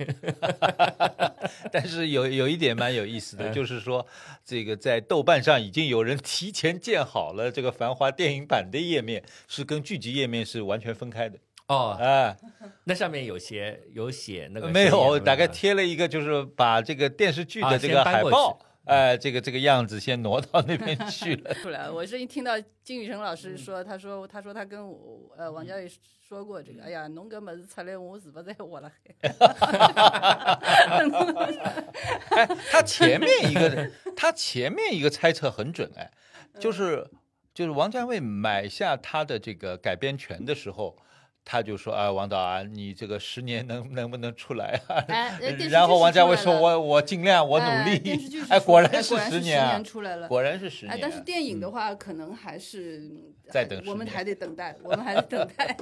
<laughs> 但是有有一点蛮有意思的，嗯就是说，这个在豆瓣上已经有人提前建好了这个《繁花》电影版的页面，是跟剧集页面是完全分开的。哦，哎，<laughs> 那上面有写有写那个没有，大概贴了一个，就是把这个电视剧啊的这个海报去，哎，这个这个样子先挪到那边 <laughs> 去了。出来了。我是一听到金宇成老师说，他说他说他跟我呃王家卫说过这个，哎呀，侬搿么子出来，我是不是在活了海？<laughs> 哎，他前面一个，他前面一个猜测很准，哎，嗯就是就是王家卫买下他的这个改编权的时候。他就说啊，王导啊，你这个十年能能不能出来啊？<laughs> 然后王家卫说我我尽量我努哎电 <laughs> 哎，果然是哎果然是十年啊年，出来了。<laughs> 果然是十年啊。哎，但是电影的话，可能还是再等10年我们还得等待，我们还得等待。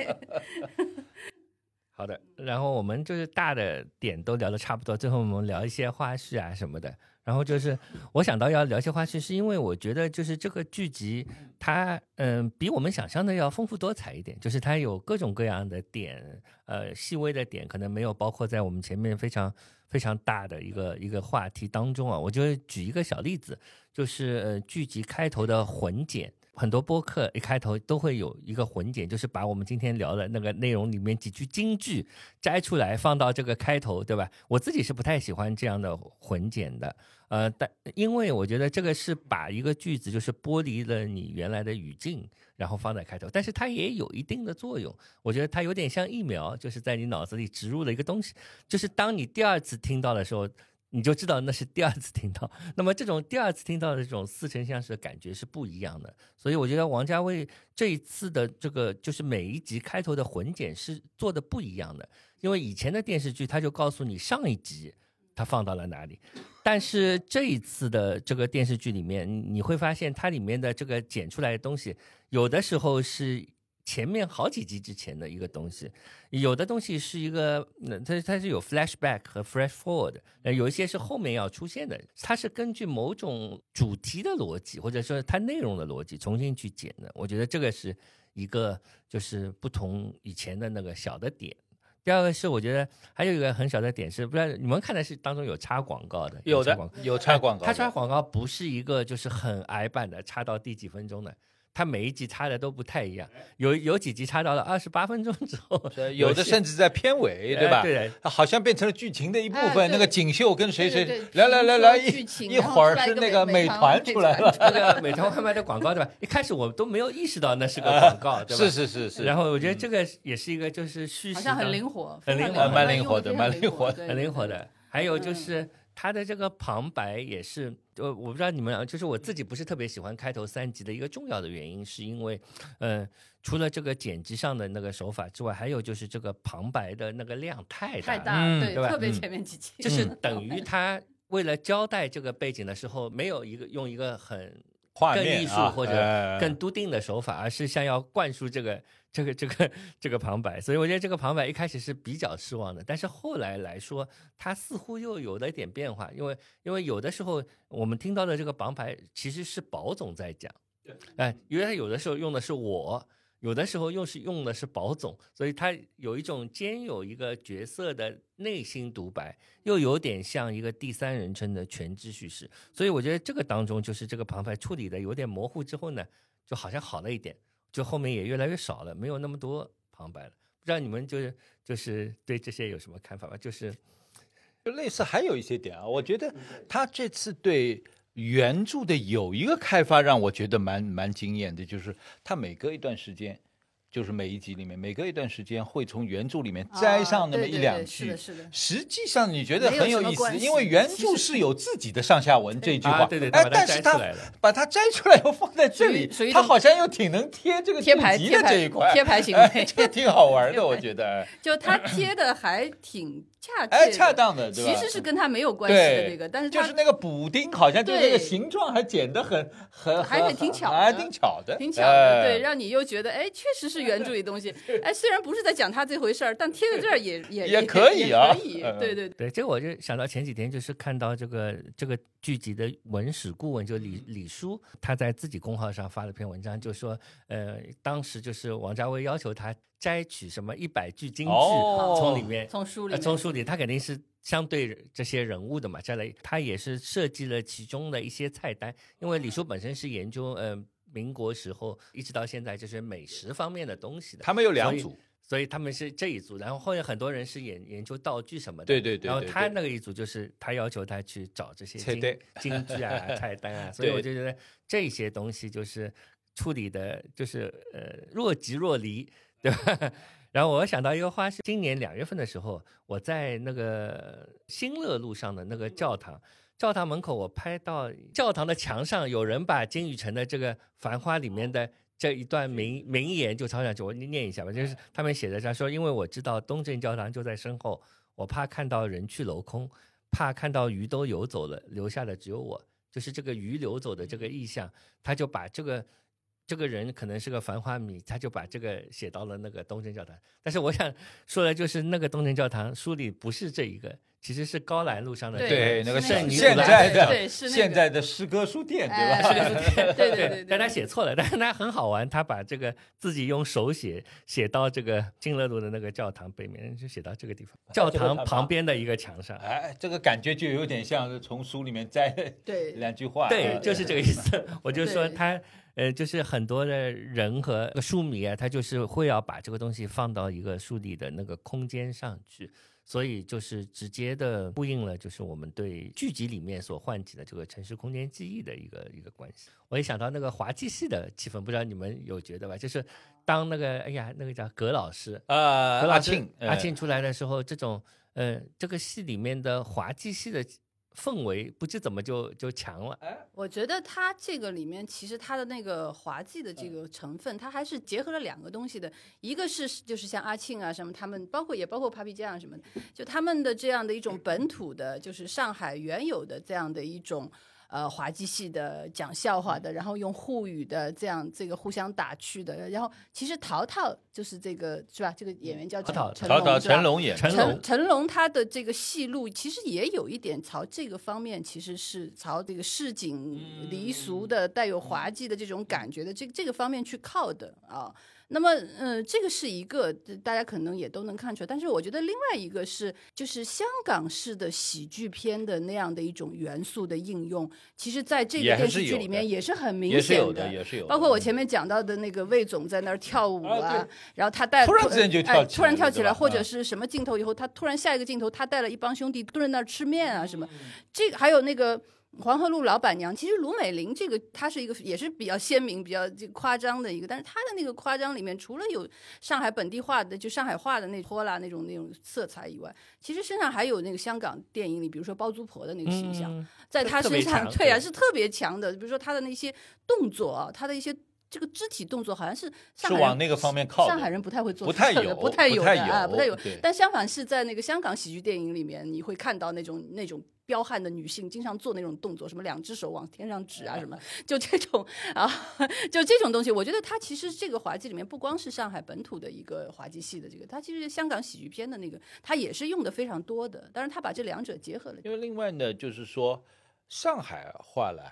好的，然后我们就是大的点都聊的差不多，最后我们聊一些花絮啊什么的。然后就是我想到要聊些花絮，是因为我觉得就是这个剧集它嗯、比我们想象的要丰富多彩一点，就是它有各种各样的点，呃细微的点可能没有包括在我们前面非常非常大的一个一个话题当中啊。我就举一个小例子，就是呃剧集开头的混剪。很多播客一开头都会有一个混剪，就是把我们今天聊的那个内容里面几句金句摘出来放到这个开头，对吧？我自己是不太喜欢这样的混剪的，呃，但因为我觉得这个是把一个句子就是剥离了你原来的语境，然后放在开头，但是它也有一定的作用。我觉得它有点像疫苗，就是在你脑子里植入了一个东西，就是当你第二次听到的时候。你就知道那是第二次听到，那么这种第二次听到的这种似曾相识的感觉是不一样的，所以我觉得王家卫这一次的这个就是每一集开头的混剪是做的不一样的，因为以前的电视剧他就告诉你上一集他放到了哪里，但是这一次的这个电视剧里面，你会发现它里面的这个剪出来的东西，有的时候是前面好几集之前的一个东西，有的东西是一个，呃它它是有 flashback 和 flash forward，呃，有一些是后面要出现的，它是根据某种主题的逻辑，或者说它内容的逻辑重新去剪的。我觉得这个是一个就是不同以前的那个小的点。第二个是，我觉得还有一个很小的点是，不知道你们看的是当中有插广告的，有的有插广告的，它插广告不是一个就是很矮版的，插到第几分钟的，它每一集插的都不太一样，有有几集插到了二十八分钟之后，有的甚至在片尾，对吧？哎对好像变成了剧情的一部哎分。那个锦绣跟谁谁对对对来来来来一说剧情一会儿是那个美美团出来团了，那个美团外卖 <laughs> 的广告对吧？一开始我都没有意识到那是个广告，对吧？是是是是。然后我觉得这个也是一个就是叙事好像很灵活，很灵活蛮灵活的蛮灵活的很灵活。的。还有就嗯是它的这个旁白也是，呃，我不知道你们俩，就是我自己不是特别喜欢开头三集的一个重要的原因，是因为，呃，除了这个剪辑上的那个手法之外，还有就是这个旁白的那个量太大了，太大，嗯对，对特别嗯前面几集，就是等于他为了交代这个背景的时候，没有一个用一个很画更艺术或者哎。更笃定的手法，而是像要灌输这个这个这个这个旁白，所以我觉得这个旁白一开始是比较失望的，但是后来来说，它似乎又有了一点变化，因为因为有的时候我们听到的这个旁白其实是宝总在讲，哎，因为他有的时候用的是我。有的时候又是用的是宝总，所以他有一种兼有一个角色的内心独白，又有点像一个第三人称的全知叙事，所以我觉得这个当中就是这个旁白处理的有点模糊之后呢，就好像好了一点，就后面也越来越少了，没有那么多旁白了。不知道你们就是就是对这些有什么看法吧？就是就类似还有一些点啊，我觉得他这次对原著的有一个开发让我觉得蛮蛮惊艳的，就是他每隔一段时间，就是每一集里面每隔一段时间会从原著里面摘上那么一两句对是的，。是的，实际上你觉得很有意思，因为原著是有自己的上下文这句话，啊对对哎把，它但是他摘出来了。把它摘出来以后放在这里他好像又挺能贴这个贴牌贴牌的这一块，贴牌行哎为这个挺好玩的，<laughs> 我觉得，哎。就他贴的还挺恰切哎，恰当的，对吧？其实是跟他没有关系的对那个，但是他就是那个补丁，好像就那个形状还剪得很很还很很挺巧的还挺巧的，挺巧的，对，哎让你又觉得哎，确实是原著里东西，<laughs> 哎，虽然不是在讲他这回事儿，但贴在这儿也也也可以啊可以嗯对对对。对，这个我就想到前几天就是看到这个这个剧集的文史顾问就李李叔，他在自己公号上发了篇文章，就说呃，当时就是王家卫要求他摘取什么一百句京剧哦从里面从书里呃从书里，他肯定是相对这些人物的嘛，摘了他也是设计了其中的一些菜单，因为李叔本身是研究呃民国时候一直到现在就是美食方面的东西的，他们有两组，所以他们是这一组，然后后面很多人是研研究道具什么的，对对对然后他那个一组就是他要求他去找这些京菜单京剧啊、<laughs> 菜单啊，所以我就觉得这些东西就是处理的，就是呃若即若离，对吧？<laughs> 然后我想到一个花絮，今年两月份的时候，我在那个新乐路上的那个教堂，教堂门口我拍到教堂的墙上有人把金宇澄的这个《繁花》里面的这一段名名言就抄上去，我念一下吧，就是他们写的他说，因为我知道东正教堂就在身后，我怕看到人去楼空，怕看到鱼都游走了，留下的只有我，就是这个鱼流走的这个意象，他就把这个。这个人可能是个繁花迷，他就把这个写到了那个东正教堂。但是我想说的就是，那个东正教堂书里不是这一个，其实是高兰路上的对对那个圣尼现古拉在的对是那个现在的诗歌书店，对哎吧？对对对对，但他写错了，但是他很好玩，他把这个自己用手写写到这个金乐路的那个教堂北面，就写到这个地方，教堂旁边的一个墙上。哎，这个感觉就有点像是从书里面摘对 <laughs> 两句话，对，呃就是这个意思。我就说他，呃，就是很多的人和书迷啊，他就是会要把这个东西放到一个书里的那个空间上去，所以就是直接的呼应了，就是我们对剧集里面所唤起的这个城市空间记忆的一个一个关系。我一想到那个滑稽戏的气氛，不知道你们有觉得吧？就是当那个哎呀，那个叫葛老师，呃，葛老师阿庆，呃阿庆出来的时候，这种呃，这个戏里面的滑稽戏的氛围，不知怎么就就强了。我觉得它这个里面其实它的那个滑稽的这个成分，它还是结合了两个东西的，一个是就是像阿庆啊什么他们，包括也包括 Papi 酱什么的，就他们的这样的一种本土的，就是上海原有的这样的一种。呃滑稽戏的、讲笑话的，然后用沪语的这样这个互相打趣的。然后其实淘淘就是这个是吧？这个演员叫陶陶龙成龙演成龙成成龙他的这个戏路其实也有一点朝这个方面，其实是朝这个市井离俗的、带有滑稽的这种感觉的这这个方面去靠的啊。那么，呃、这个是一个呃大家可能也都能看出来，但是我觉得另外一个是，就是香港式的喜剧片的那样的一种元素的应用，其实在这个电视剧里面也是很明也是显有的，也是有的。包括我前面讲到的那个魏总在那儿跳舞啊啊，然后他带突然之间就跳哎起突然跳起来，或者是什么镜头以后，他突然下一个镜头，他带了一帮兄弟蹲在那儿吃面啊什么，嗯这个还有那个。黄河路老板娘，其实卢美玲这个，她是一个也是比较鲜明、比较这夸张的一个，但是她的那个夸张里面，除了有上海本地化的，就上海话的那泼辣那种那种色彩以外，其实身上还有那个香港电影里，比如说包租婆的那个形象，嗯在她身上，对啊，是特别强的。比如说她的那些动作啊，他的一些这个肢体动作，好像是上海人是往那个方面靠上海人不太会做不太有不太有不太的啊，有不太有。但相反是在那个香港喜剧电影里面，你会看到那种那种。彪悍的女性经常做那种动作，什么两只手往天上指啊，什么 <laughs> 就这种啊，就这种东西。我觉得它其实这个滑稽里面不光是上海本土的一个滑稽戏的这个，它其实香港喜剧片的那个，它也是用的非常多的。当然，它把这两者结合了。因为另外呢，就是说上海话呢，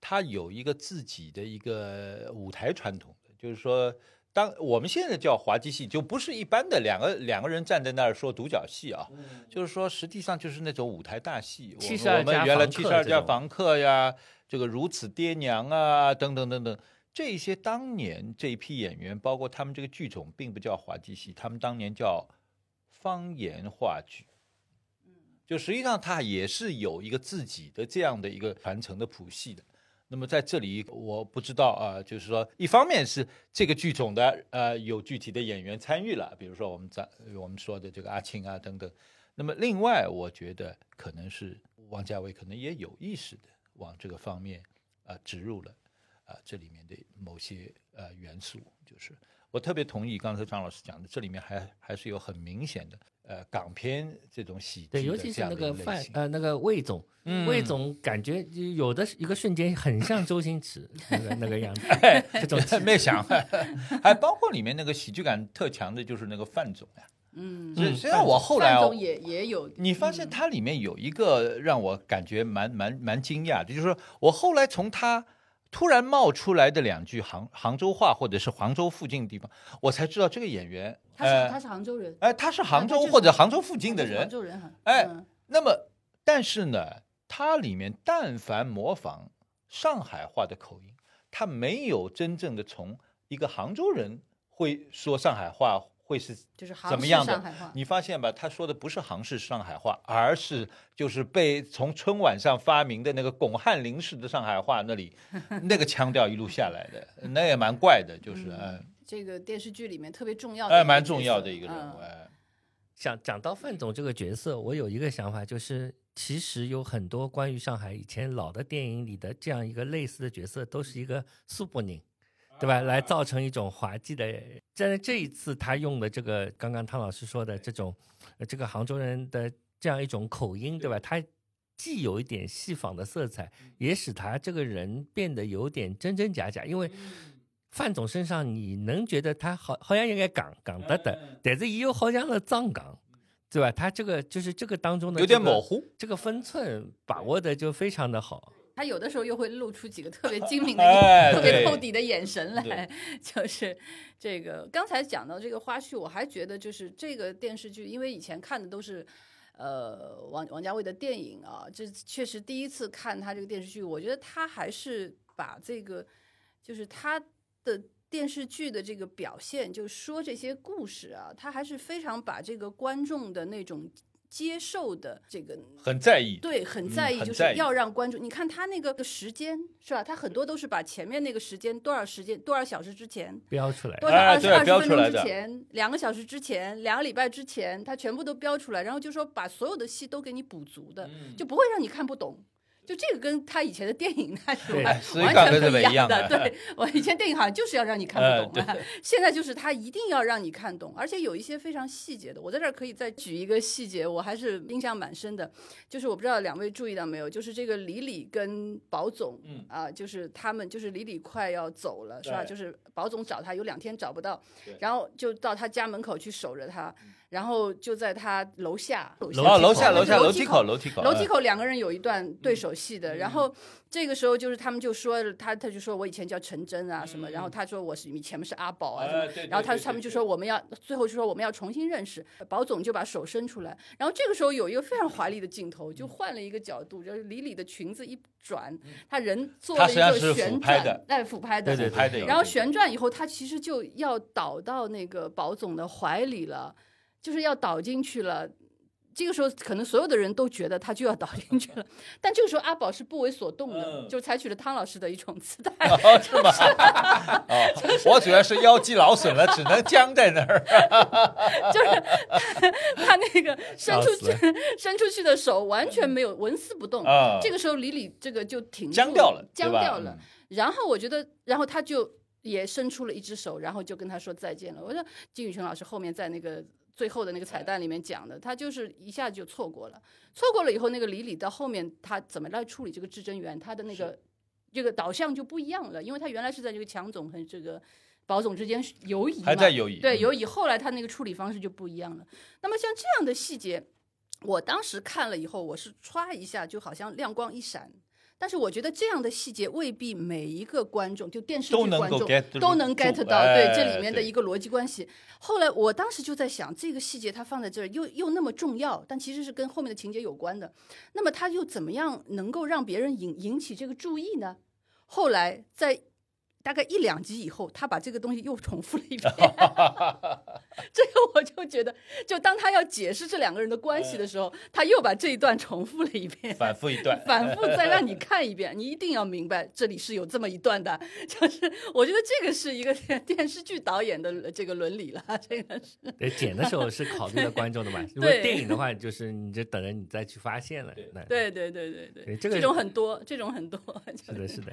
它有一个自己的一个舞台传统的，就是说，当我们现在叫滑稽戏，就不是一般的两个两个人站在那儿说独角戏啊，就是说实际上就是那种舞台大戏。我们72我们原来七十二家房客呀，这个如此爹娘啊，等等等等。这些当年这一批演员，包括他们这个剧种，并不叫滑稽戏，他们当年叫方言话剧。就实际上它也是有一个自己的这样的一个传承的谱系的。那么在这里，我不知道啊，就是说，一方面是这个剧种的呃有具体的演员参与了，比如说我们在我们说的这个阿庆啊等等。那么另外，我觉得可能是王家卫可能也有意识的往这个方面啊、植入了啊、这里面的某些呃元素，就是我特别同意刚才张老师讲的，这里面还还是有很明显的呃港片这种喜剧对，的尤其是这样那个范类型呃那个魏总，嗯魏总感觉就有的一个瞬间很像周星驰 <laughs> 那个那个样子，<laughs> 这种气 <laughs> 没想，还包括里面那个喜剧感特强的，就是那个范总呀。嗯，实实际上我后来哦范总，也也有，你发现它里面有一个让我感觉蛮蛮蛮惊讶的，就是说我后来从他突然冒出来的两句杭杭州话，或者是杭州附近的地方，我才知道这个演员，他是他呃，是杭州人，哎，他是杭州或者杭州附近的人。杭，州人哈，哎嗯那么，但是呢，它里面但凡模仿上海话的口音，他没有真正的从一个杭州人会说上海话会是就是杭怎么样的？你发现吧？他说的不是杭式上海话，而是就是被从春晚上发明的那个巩汉林式的上海话那里 <laughs> 那个腔调一路下来的，那也蛮怪的，就是嗯，这个电视剧里面特别重要的哎，蛮重要的一个人物，嗯哎，想讲到范总这个角色，我有一个想法，就是其实有很多关于上海以前老的电影里的这样一个类似的角色，都是一个苏泊宁，对吧？来造成一种滑稽的。但是这一次他用的这个，刚刚汤老师说的这种，呃这个杭州人的这样一种口音，对吧？他既有一点戏仿的色彩，也使他这个人变得有点真真假假，因为。范总身上，你能觉得他好好像应该港港的的，但是又好像是藏港，对吧？他这个就是这个当中的、有点模，糊。这个分寸把握的就非常的好。他有的时候又会露出几个特别精明的、哎 <laughs> 特别透底的眼神来，<laughs> 就是这个。刚才讲到这个花絮，我还觉得就是这个电视剧，因为以前看的都是。呃，王王家卫的电影啊，这确实第一次看他这个电视剧，我觉得他还是把这个，就是他的电视剧的这个表现，就说这些故事啊，他还是非常把这个观众的那种接受的这个很在意，对，很嗯在意，就是要让观众。你看他那个时间是吧？他很多都是把前面那个时间多少时间多少小时之前，标出来多少二十二十分钟标出来的之前，两个小时之前，两个礼拜之前，他全部都标出来，然后就说把所有的戏都给你补足的，嗯就不会让你看不懂。就这个跟他以前的电影那是完全不一样的。对我以前电影好像就是要让你看不懂现在就是他一定要让你看懂，而且有一些非常细节的。我在这儿可以再举一个细节，我还是印象蛮深的，就是我不知道两位注意到没有，就是这个李李跟保总，嗯啊，就是他们就是李李快要走了，是吧？就是保总找他有两天找不到，然后就到他家门口去守着他，然后就在他楼下，楼哦，楼下楼楼下楼梯口口楼梯口楼梯嗯口两个人有一段对手戏的，然后这个时候就是他们就说他他就说我以前叫陈真啊什么，然后他说我是你前面是阿宝啊然后他他们就说我们要最后就说我们要重新认识，宝总就把手伸出来，然后这个时候有一个非常华丽的镜头，就换了一个角度，就是李李的裙子一转，他人做了一他实际上是个旋转俯拍的，哎俯拍的，对对拍的然后旋转以后，他其实就要倒到那个宝总的怀里了，就是要倒进去了。这个时候，可能所有的人都觉得他就要倒进去了，<laughs> 但这个时候阿宝是不为所动的，嗯就采取了汤老师的一种姿态，哦，是吗？<laughs> 哦，我主要是腰肌劳损了，只能僵在那儿。<laughs> 就是他他那个伸出去伸出去的手完全没有纹丝不动。啊这个时候李李这个就停住僵掉了僵掉了嗯。然后我觉得，然后他就也伸出了一只手，然后就跟他说再见了。我说金宇澄老师后面在那个最后的那个彩蛋里面讲的，他就是一下就错过了，错过了以后，那个李李到后面他怎么来处理这个至臻园，他的那个这个导向就不一样了，因为他原来是在这个强总和这个。保总之间犹疑嘛，还在犹疑对嗯游移。后来他那个处理方式就不一样了。那么像这样的细节，我当时看了以后，我是歘一下，就好像亮光一闪。但是我觉得这样的细节未必每一个观众，就电视剧观众都能 get 到，哎对这里面的一个逻辑关系。后来我当时就在想，这个细节它放在这儿又又那么重要，但其实是跟后面的情节有关的。那么它又怎么样能够让别人引引起这个注意呢？后来在大概一两集以后，他把这个东西又重复了一遍。<laughs> 这个我就觉得，就当他要解释这两个人的关系的时候，他又把这一段重复了一遍。反复一段，反复再让你看一遍，你一定要明白这里是有这么一段的，<laughs> 就是我觉得这个是一个电电视剧导演的这个伦理了，这个是对，剪的时候是考虑了观众的嘛。<laughs> 如果电影的话，就是你就等着你再去发现了。对对对对对，对这个种很多，这种很多，是的，是的。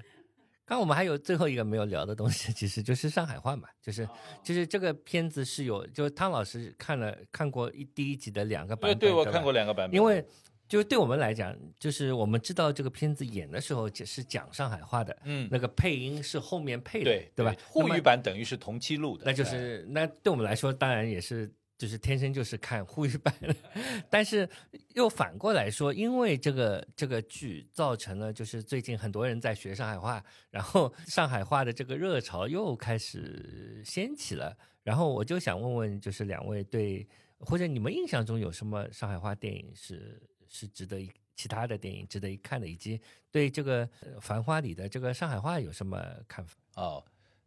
刚我们还有最后一个没有聊的东西，<laughs> 其实就是上海话嘛，就是就是这个片子是有，就是汤老师看了看过一第一集的两个版本，吧对我看过两个版本，因为就是对我们来讲，就是我们知道这个片子演的时候是讲上海话的，嗯。那个配音是后面配的，对对吧？沪语版等于是同期录的，那就是那对我们来说，当然也是就是天生就是看沪语版的，<laughs> 但是又反过来说，因为这个这个剧造成了就是最近很多人在学上海话，然后 <laughs> 上海话的这个热潮又开始掀起了。然后我就想问问，就是两位对或者你们印象中有什么上海话电影是是值得一其他的电影值得一看的，以及对这个《繁花》里的这个上海话有什么看法？哦。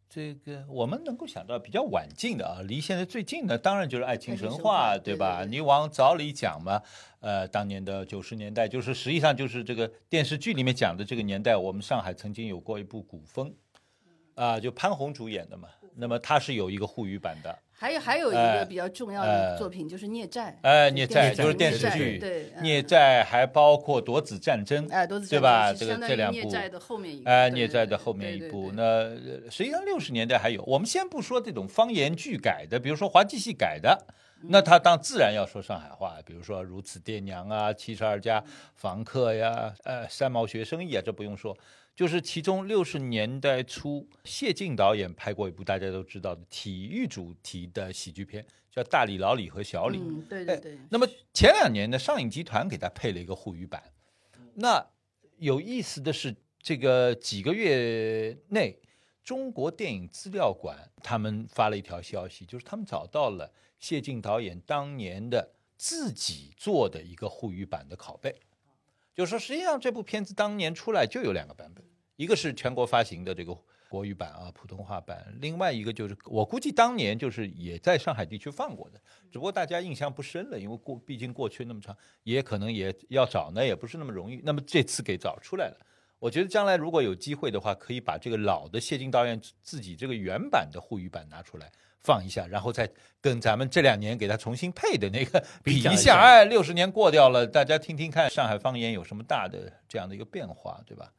这个我们能够想到比较晚近的啊，离现在最近的当然就是《爱情神话话》，对吧？你往早里讲嘛，呃，当年的九十年代，就是实际上就是这个电视剧里面讲的这个年代，我们上海曾经有过一部古风，啊、就潘虹主演的嘛。那么它是有一个沪语版的，还有还有一呃个比较重要的呃作品就是《孽债》，哎，孽债就是电视剧，对，嗯孽债还包括夺子战争，哎，夺子战争对吧？这个这两部孽债的后面一部，哎，孽债的后面一部。那呃实际上六十年代还有，我们先不说这种方言剧改的，比如说滑稽戏改的，嗯那他当自然要说上海话，比如说如此爹娘啊、七十二家房客呀、呃三毛学生意啊，这不用说。就是其中六十年代初，谢晋导演拍过一部大家都知道的体育主题的喜剧片，叫《大李、老李和小李》。嗯，对哎对对。那么前两年呢，上影集团给他配了一个沪语版。那有意思的是，这个几个月内，中国电影资料馆他们发了一条消息，就是他们找到了谢晋导演当年的自己做的一个沪语版的拷贝。就是说，实际上这部片子当年出来就有两个版本，一个是全国发行的这个国语版啊，普通话版；另外一个就是我估计当年就是也在上海地区放过的，只不过大家印象不深了，因为过毕竟过去那么长，也可能也要找呢，也不是那么容易。那么这次给找出来了，我觉得将来如果有机会的话，可以把这个老的谢晋导演自己这个原版的沪语版拿出来，放一下，然后再跟咱们这两年给它重新配的那个 <laughs> 比一。下哎，六十年过掉了，大家听听看上海方言有什么大的这样的一个变化，对吧？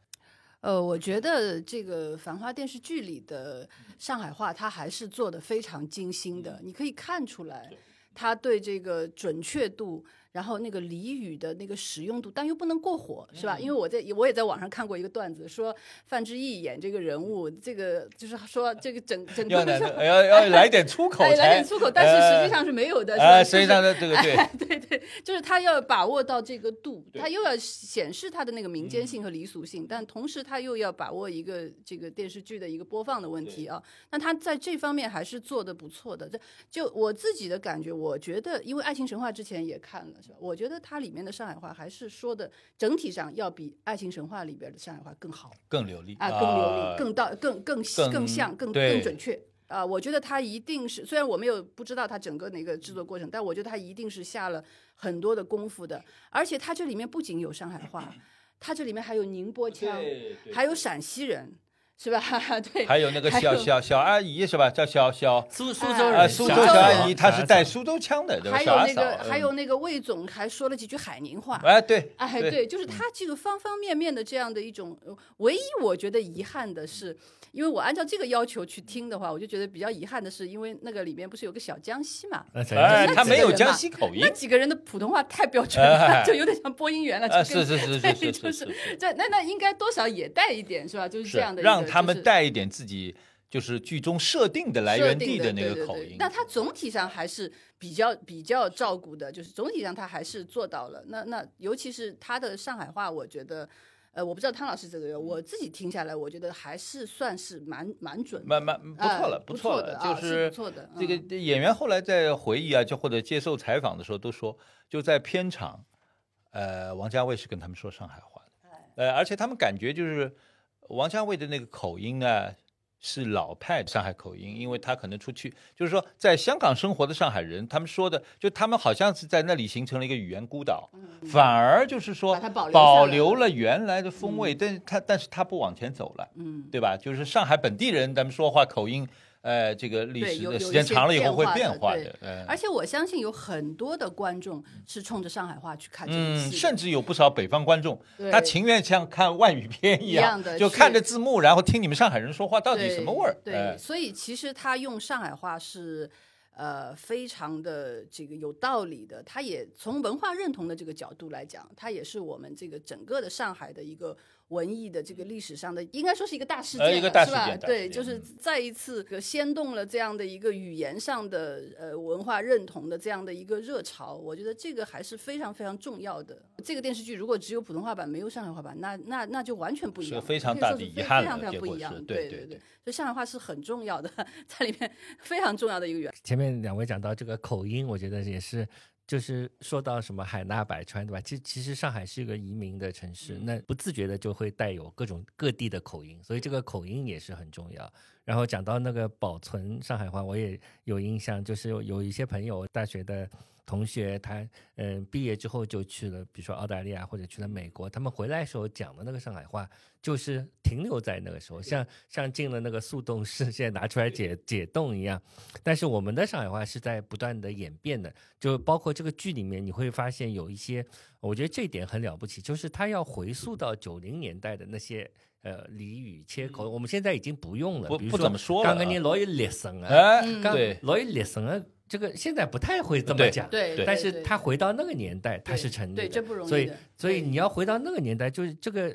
呃，我觉得这个《繁花》电视剧里的上海话，它还是做的非常精心的，你可以看出来，它对这个准确度，然后那个俚语的那个使用度，但又不能过火，是吧？因为我在我也在网上看过一个段子，说范志毅演这个人物，这个就是说这个整整个是要要来点粗口 <laughs> 哎，来点粗口，但是实际上是没有的，是吧哎，实际上的这个 <laughs> 对。<laughs> 对对，就是他要把握到这个度，他又要显示他的那个民间性和离俗性，但同时他又要把握一个这个电视剧的一个播放的问题啊。那他在这方面还是做的不错的。这就我自己的感觉，我觉得因为《爱情神话》之前也看了，是吧？我觉得它里面的上海话还是说的整体上要比《爱情神话》里边的上海话更好。更流利啊，更流啊利、更到、更更更更像、更更准确。啊，我觉得他一定是，虽然我没有不知道他整个那个制作过程，但我觉得他一定是下了很多的功夫的。而且他这里面不仅有上海话，他这里面还有宁波腔，还有陕西人，是吧？<laughs> 对，还有那个小小小阿姨是吧？叫小小苏苏州人，苏州小阿姨，她是带带苏州腔的，对吧？还有那个，还有嗯那个魏总还说了几句海宁话。哎，对，哎，对，就是他这个方方面面的这样的一种，呃唯一我觉得遗憾的是，因为我按照这个要求去听的话，我就觉得比较遗憾的是，因为那个里面不是有个小江西嘛，哎哎，那她没有江几个人嘛西口音那，几个人的普通话太标准哎了，就有点像播音员了。啊，就跟是是是是对是就是这那那应该多少也带一点是吧？就是是这样的一个，让他们带一点自己就是剧中设定的来源地的那对对对个口音。那他总体上还是比较比较照顾的，就是总体上他还是做到了。那那尤其是他的上海话，我觉得。呃，我不知道汤老师这个，我自己听下来，我觉得还是算是蛮蛮准的，蛮蛮不错了哎，不错的啊就是不错的这个演员后来在回忆啊，就或者接受采访的时候都说，就在片场，呃，王家卫是跟他们说上海话的，呃，而且他们感觉就是王家卫的那个口音呢是老派上海口音，因为他可能出去，就是说在香港生活的上海人，他们说的就他们好像是在那里形成了一个语言孤岛，反而就是说保留了原来的风味，但是他但是他不往前走了。嗯，对吧？就是上海本地人，咱们说话口音，呃，这个历史的时间长了以后会变化的而且我相信有很多的观众是冲着上海话去看这个嗯，戏的，甚至有不少北方观众，他情愿像看外语片一一样的就看着字幕，然后听你们上海人说话到底什么味儿？对，哎所以其实他用上海话是。呃，非常的这个有道理的，他也从文化认同的这个角度来讲，它也是我们这个整个的上海的一个文艺的这个历史上的，应该说是一个大事件了，呃一个大是吧？事件大对，就是再一次这个掀动了这样的一个语言上的呃文化认同的这样的一个热潮，我觉得这个还是非常非常重要的。这个电视剧如果只有普通话版没有上海话版，那那那就完全不一样了，是个非常大的遗憾非常不一样。对对对对对，所以上海话是很重要的，<laughs> 在里面非常重要的一个元素。前面两位讲到这个口音，我觉得也是，就是说到什么海纳百川，对吧？其实其实上海是一个移民的城市，那不自觉的就会带有各种各地的口音，所以这个口音也是很重要。然后讲到那个保存上海话，我也有印象，就是有有一些朋友，大学的同学，他嗯毕业之后就去了，比如说澳大利亚或者去了美国，他们回来时候讲的那个上海话，就是停留在那个时候，像像进了那个速冻室，现在拿出来解解冻一样。但是我们的上海话是在不断的演变的，就包括这个剧里面，你会发现有一些，我觉得这一点很了不起，就是他要回溯到九零年代的那些。呃，俚语切口，我们现在已经不用了，不不怎么说了。刚刚你啊老有劣声啊，刚对，老有劣声啊，这个现在不太会这么讲。对，对但是对。他回到那个年代，他是成立的，对这不容易所以所以你要回到那个年代，就是这个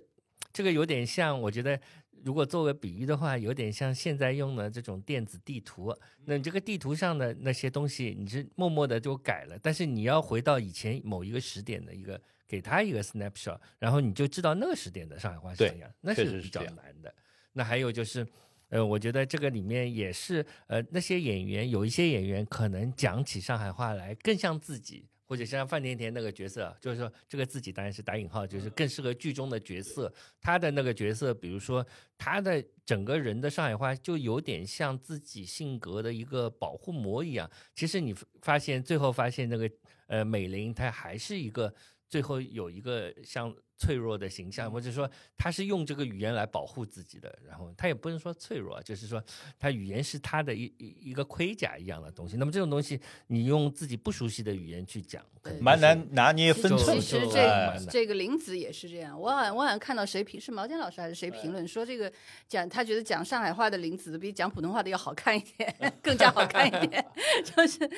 这个有点像，我觉得如果做个比喻的话，有点像现在用的这种电子地图。那你这个地图上的那些东西，你是默默的就改了，但是你要回到以前某一个时点的一个，给他一个 snapshot，然后你就知道那个时点的上海话是对怎样，那确是比较难的。那还有就是。呃，我觉得这个里面也是，呃，那些演员有一些演员可能讲起上海话来更像自己，或者像范甜甜那个角色，就是说这个自己当然是打引号，就是更适合剧中的角色。他的那个角色，比如说他的整个人的上海话，就有点像自己性格的一个保护膜一样。其实你发现最后发现那个呃美玲，她还是一个最后有一个像脆弱的形象，或者说他是用这个语言来保护自己的，然后他也不能说脆弱，就是说他语言是他的一一一个盔甲一样的东西。那么这种东西，你用自己不熟悉的语言去讲，蛮难拿捏分寸。就其实这这个林子也是这样，我好像我好像看到谁评是毛尖老师还是谁评论说这个讲他觉得讲上海话的林子比讲普通话的要好看一点，<laughs> 更加好看一点，<laughs> 就是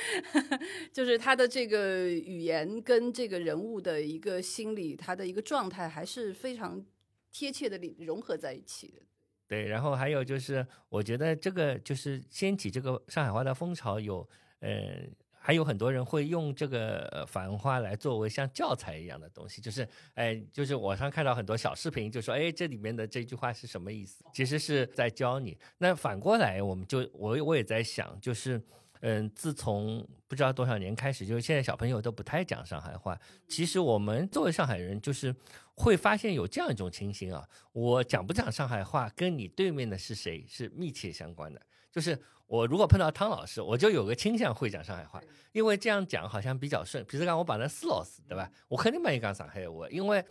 就是他的这个语言跟这个人物的一个心理，他的一个状态还是非常贴切的融合在一起的。对，然后还有就是，我觉得这个就是掀起这个上海话的风潮有，呃，还有很多人会用这个繁花来作为像教材一样的东西，就是，哎，就是网上看到很多小视频，就说，哎，这里面的这句话是什么意思？其实是在教你。那反过来，我们就我我也在想，就是。嗯，自从不知道多少年开始，就是现在小朋友都不太讲上海话。其实我们作为上海人，就是会发现有这样一种情形啊，我讲不讲上海话，跟你对面的是谁是密切相关的。就是我如果碰到汤老师，我就有个倾向会讲上海话，因为这样讲好像比较顺。比如讲我碰到施老师，对吧？我肯定没伊讲上海话，因为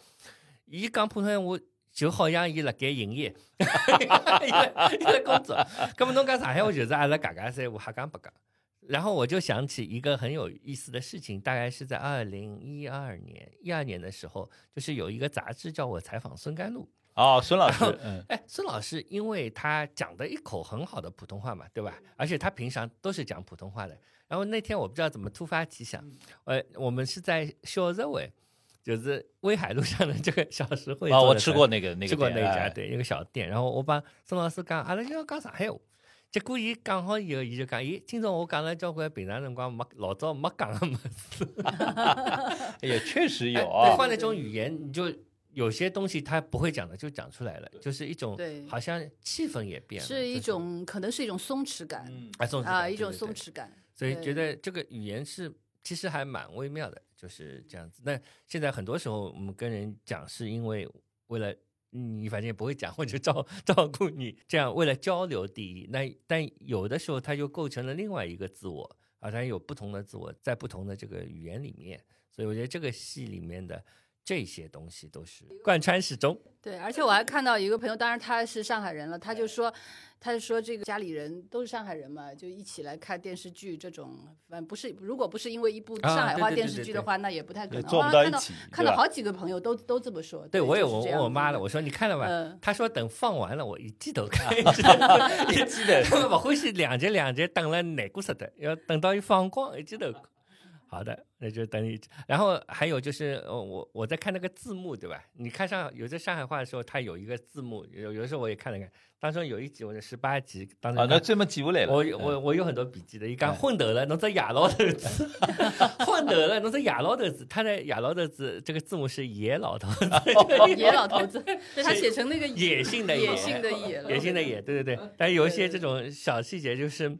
伊讲普通话。就好像伊辣盖营业，<laughs> 伊辣 <laughs> 工作，咁么侬讲上海话就是阿拉嘎嘎三胡瞎讲八讲。然后我就想起一个很有意思的事情，大概是在二零一二年一二年的时候，就是有一个杂志叫我采访孙甘露。哦，孙老师，嗯，哎，孙老师因为他讲的一口很好的普通话嘛，对吧？而且他平常都是讲普通话的。然后那天我不知道怎么突发奇想，呃，我们是在小日尾，就是威海路上的这个小食会哦，我吃过那个那个吃过那家对一个小店，然后我帮孙老师讲，阿拉就要讲上海话。结果伊讲好以后，伊就讲，咦，今朝我讲了交关平常辰光没老早没讲的么子，<laughs> 也确实有哎啊。换了一种语言，你就有些东西他不会讲的就讲出来了，就是一种好像气氛也变了，是一就是种可能是一种松弛感、嗯，啊松弛啊，一种松弛感。所以觉得这个语言是其实还蛮微妙的，就是这样子。那现在很多时候我们跟人讲，是因为为了你反正也不会讲，或者照 <laughs> 照顾你，这样为了交流第一。那但有的时候它又构成了另外一个自我啊，它有不同的自我在不同的这个语言里面。所以我觉得这个戏里面的这些东西都是贯穿始终。对，而且我还看到一个朋友，当然他是上海人了，他就说，他就说这个家里人都是上海人嘛，就一起来看电视剧这种，反正不是，如果不是因为一部啊上海话对对对对对电视剧的话，那也不太可能。我好像看到看到好几个朋友都都这么说。对，我也问我妈了，我说你看了吗？嗯她说等放完了，我一记头 <laughs> 看，一记头他们不欢喜两集两集等了难过死的，要等到一放光一记头看。好的，那就等你。然后还有就是，呃，我我在看那个字幕，对吧？你看上有在上海话的时候，它有一个字幕，有有的时候我也看了看。当中有一集，我是十八集，当中啊，那这么记下来了。我嗯我我有很多笔记的，一讲混得了，侬只野老头子，混得了，侬只野老头子，他的野老头子这个字母是野老头子，野老头子，对他写成那个野性的野性的野了，野性的野，对对对。但有一些这种小细节，就是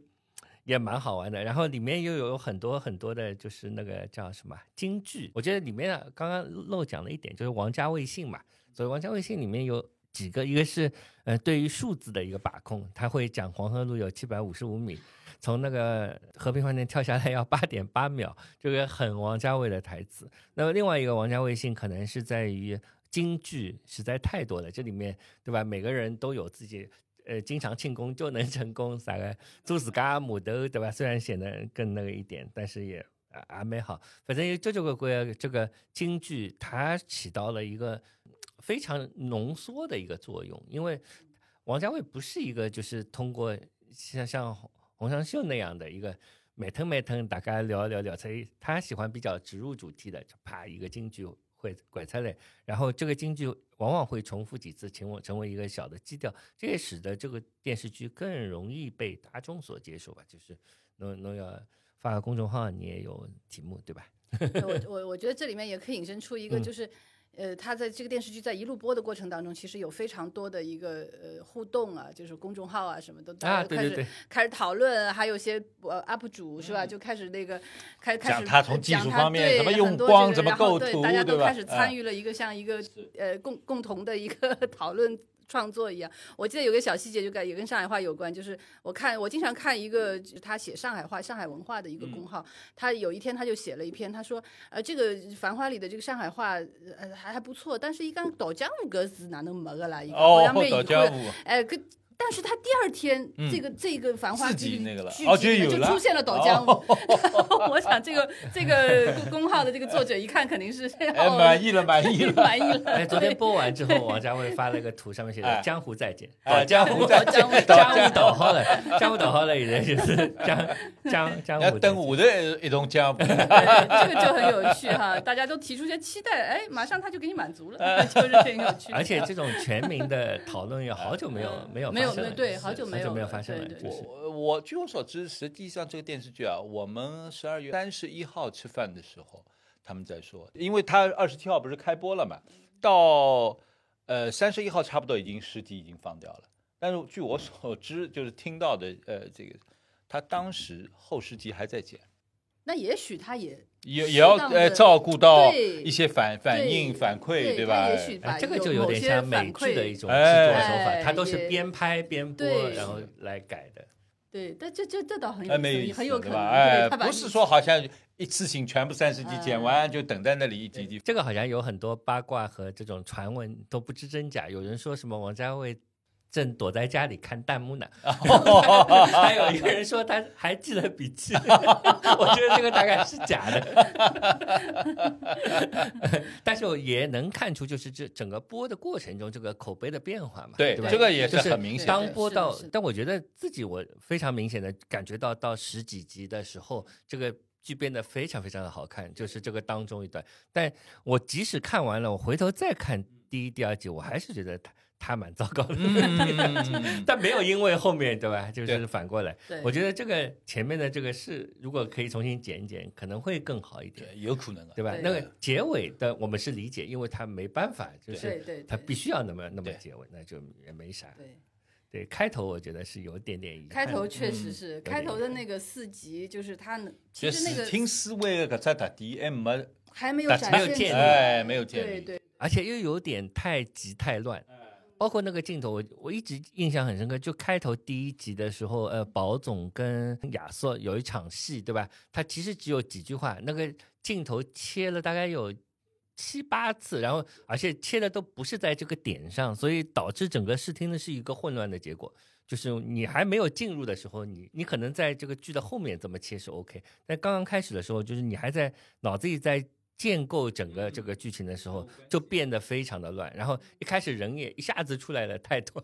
也蛮好玩的。然后里面又有很多很多的，就是那个叫什么京剧。我觉得里面啊，刚刚漏讲了一点，就是王家卫信嘛。所以王家卫信里面有几个，一个是呃对于数字的一个把控，他会讲黄河路有七百五十五米。从那个和平饭店跳下来要八点八秒，这个很王家卫的台词。那么另外一个王家卫信可能是在于京剧实在太多了，这里面对吧？每个人都有自己。呃，经常庆功就能成功，啥个做自家码头，对吧？虽然显得更那个一点，但是也啊还蛮好。反正这这个个这个京剧，它起到了一个非常浓缩的一个作用，因为王家卫不是一个就是通过像像洪尚秀那样的一个每腾每腾大家聊一聊聊，所以他喜欢比较植入主题的，就啪一个京剧会拐出来，然后这个京剧往往会重复几次，成为成为一个小的基调，这也使得这个电视剧更容易被大众所接受吧。就是侬侬要发个公众号，你也有题目，对吧？<laughs> 我我我觉得这里面也可以引申出一个，嗯就是。呃，他在这个电视剧在一路播的过程当中，其实有非常多的一个呃互动啊，就是公众号啊什么的，大啊，家开始、对对对，开始讨论，还有些呃 UP 主是吧，就开始那个开开始讲他从技讲他术方面对怎么用很多光怎么这个然后构图对大家都开始？参哎与了一个像一个呃共共同的一个 <laughs> 讨论创作一样。我记得有个小细节，就跟也跟上海话有关，就是我看我经常看一个他写上海话、上海文化的一个公号，他有一天他就写了一篇，他说呃这个《繁花》里的这个上海话呃还还不错，但是一讲豆浆五个字哪能没个啦？一个好哦像被，到以后江湖，哎，可但是他第二天、嗯。这个这个繁花自己剧那个了。就就有了。出现了岛江。舞，然 <laughs> 后我想这个这个公号的这个作者一看肯定是 <laughs> 哎，满意了，满意了。<laughs> 满意了。哎，昨天播完之后，王家卫发了个图，上面写哎。的“江湖再见”，哎，江湖再见。再见，江湖倒好了，江湖倒好了，现在就是江江江湖。等我的一种江湖。这个就很有趣哈，大家都提出一些期待，哎，马上他就给你满足了，就是挺有趣。而且这种全民的讨论也好久没有没有没有对好久好久没有没有发生了，我我据我所知，实际上这个电视剧啊，我们十二月三十一号吃饭的时候，他们在说，因为他二十七号不是开播了嘛，到呃三十一号差不多已经十集已经放掉了，但是据我所知，就是听到的呃这个，他当时后十集还在剪。那也许他也也也要呃照顾到一些反反应反馈，对吧？也许把哎，这个就有点像美剧的一种制哎作手法，哎它都是边拍边播，然后来改的。对，但这这这倒很有哎，没有意思意思，对很有可能，吧？哎，不是说好像一次性全部三十集剪完就等在那里一集集。这个好像有很多八卦和这种传闻都不知真假，有人说什么王家卫。正躲在家里看弹幕呢，<laughs> 还有一个人说他还记得笔记，<laughs> 我觉得这个大概是假的，<laughs> 但是我也能看出，就是这整个播的过程中，这个口碑的变化嘛，对对吧？这个也是很明显当播到但我觉得自己我非常明显的感觉到，到十几集的时候，这个剧变得非常非常的好看，就是这个当中一段。但我即使看完了，我回头再看第一、第二集，我还是觉得他他蛮糟糕的。嗯，<laughs> 但没有因为后面对吧？就是反过来，我觉得这个前面的这个是，如果可以重新剪一剪，可能会更好一点。对，有可能啊。对吧？对那个结尾的我们是理解，因为他没办法，就是他必须要那么那么结尾，那就也没啥。对。对，开头我觉得是有点点遗憾。开头确实嗯是，开头的那个四集，就是他能，其就实那个听思维的搿只特点还没，还没有但展现没有建立出来哎，没有建立。对对而且又有点太急太乱。包括那个镜头，我我一直印象很深刻。就开头第一集的时候，呃，宝总跟亚瑟有一场戏，对吧？他其实只有几句话，那个镜头切了大概有七八次，然后而且切的都不是在这个点上，所以导致整个视听的是一个混乱的结果。就是你还没有进入的时候，你你可能在这个剧的后面这么切是 OK，但刚刚开始的时候，就是你还在脑子里在建构整个这个剧情的时候，就变得非常的乱。然后一开始人也一下子出来了太多，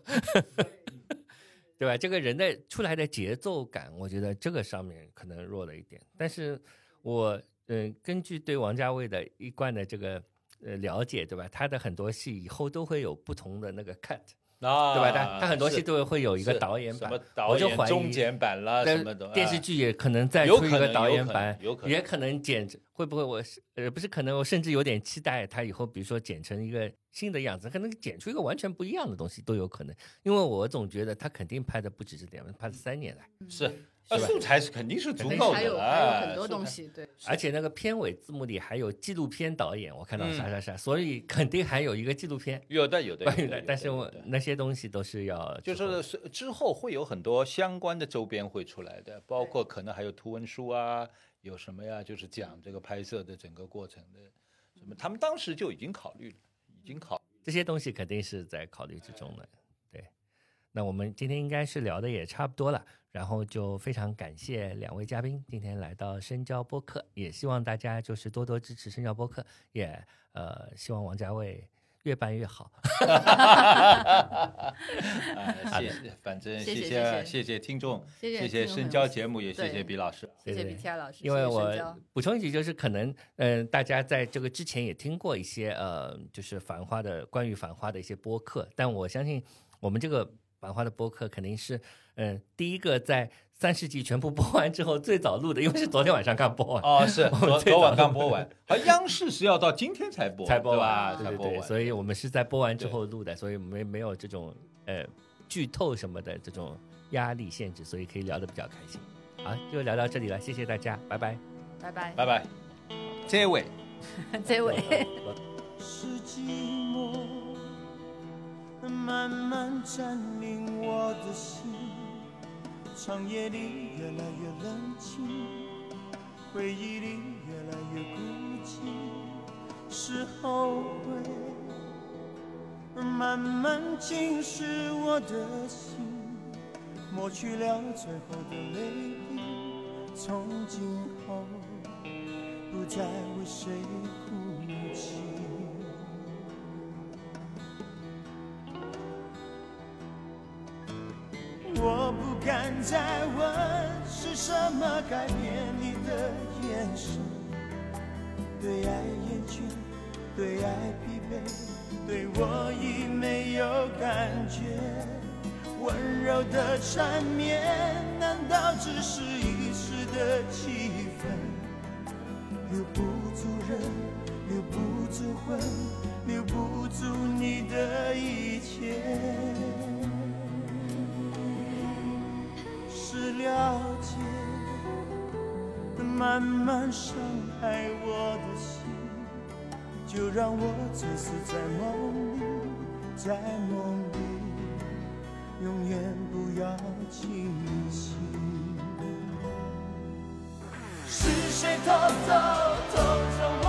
<laughs> 对吧？这个人的出来的节奏感，我觉得这个上面可能弱了一点。但是我嗯，根据对王家卫的一贯的这个呃了解，对吧？他的很多戏以后都会有不同的那个 cut，啊，对吧？他他很多戏都会有一个导演版什么，导演我就怀疑中剪版啦什么的，电视啊剧也可能再出一个导有可能演版，有可能。也可能剪，会不会我是呃不是可能我甚至有点期待他以后，比如说剪成一个新的样子，可能剪出一个完全不一样的东西都有可能，因为我总觉得他肯定拍的不止这点，拍了三年来，是，呃素材是肯定是足够还有的。还有很啊多东西，对，而且那个片尾字幕里还有纪录片导演，我看到嗯。啥啥啥，所以肯定还有一个纪录片。有的有的有的，，但是我那些东西都是要就是是之后会有很多相关的周边会出来的，包括可能还有图文书啊，有什么呀，就是讲这个拍摄的整个过程的什么，他们当时就已经考虑了，已经考。这些东西肯定是在考虑之中的。对，那我们今天应该是聊的也差不多了，然后就非常感谢两位嘉宾今天来到深交播客，也希望大家就是多多支持深交播客，也呃希望王家卫越办越好。<laughs> 啊，谢谢，反正谢谢谢谢谢谢谢听众，谢谢谢谢深交节目，也谢谢毕老师。谢谢对对 BTR 老师，因为我补充一句，就是可能，嗯、大家在这个之前也听过一些呃，就是繁花的关于繁花的一些播客，但我相信我们这个繁花的播客肯定是，嗯、第一个在三十集全部播完之后最早录的，因为是昨天晚上刚播完。哦，是 <laughs> 昨最昨晚刚播完，而央视是要到今天才播，才播对吧？完，对对对，才播完，所以我们是在播完之后录的，所以没没有这种呃剧透什么的这种压力限制，所以可以聊得比较开心。好，就聊到这里了，谢谢大家，拜拜。拜拜，拜拜，这位。<laughs> 这位。<laughs> 慢慢占领我的心，长夜里越来越冷清，回忆里越来越孤寂，是后悔慢慢侵蚀我的心，抹去了最后的泪滴，从今后不再为谁敢再问是什么改变你的眼神，对爱厌倦，对爱疲惫，对我已没有感觉。温柔的缠绵，难道只是一时的气氛？留不住人，留不住魂，留不住你的一切。是了解，慢慢伤害我的心，就让我醉死在梦里，在梦里，永远不要清醒。是谁偷偷偷走我